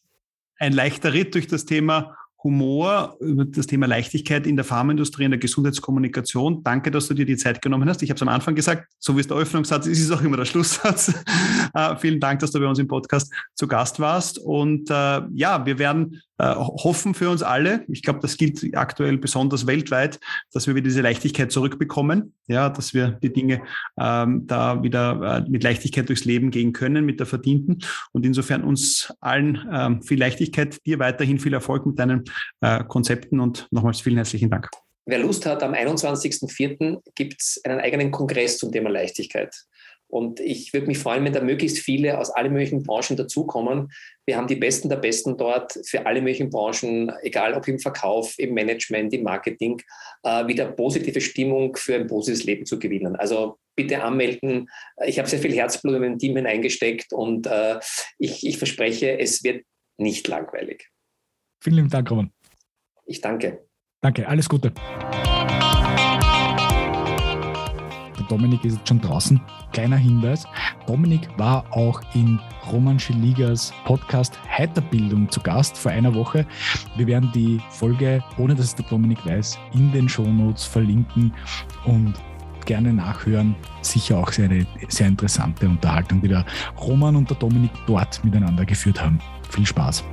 ein leichter Ritt durch das Thema Humor, über das Thema Leichtigkeit in der Pharmaindustrie, in der Gesundheitskommunikation. Danke, dass du dir die Zeit genommen hast. Ich habe es am Anfang gesagt, so wie es der Öffnungssatz ist, ist es auch immer der Schlusssatz. äh, vielen Dank, dass du bei uns im Podcast zu Gast warst. Und äh, ja, wir werden hoffen für uns alle, ich glaube, das gilt aktuell besonders weltweit, dass wir wieder diese Leichtigkeit zurückbekommen, ja, dass wir die Dinge ähm, da wieder äh, mit Leichtigkeit durchs Leben gehen können, mit der verdienten. Und insofern uns allen ähm, viel Leichtigkeit, dir weiterhin viel Erfolg mit deinen äh, Konzepten und nochmals vielen herzlichen Dank. Wer Lust hat, am 21.04. gibt es einen eigenen Kongress zum Thema Leichtigkeit. Und ich würde mich freuen, wenn da möglichst viele aus allen möglichen Branchen dazukommen. Wir haben die Besten der Besten dort für alle möglichen Branchen, egal ob im Verkauf, im Management, im Marketing, äh, wieder positive Stimmung für ein positives Leben zu gewinnen. Also bitte anmelden. Ich habe sehr viel Herzblut in mein Team hineingesteckt und äh, ich, ich verspreche, es wird nicht langweilig. Vielen Dank, Roman. Ich danke. Danke, alles Gute. Dominik ist jetzt schon draußen. Kleiner Hinweis, Dominik war auch in Roman Schiligas Podcast Heiterbildung zu Gast vor einer Woche. Wir werden die Folge, ohne dass es der Dominik weiß, in den Shownotes verlinken und gerne nachhören. Sicher auch sehr, sehr interessante Unterhaltung, die der Roman und der Dominik dort miteinander geführt haben. Viel Spaß.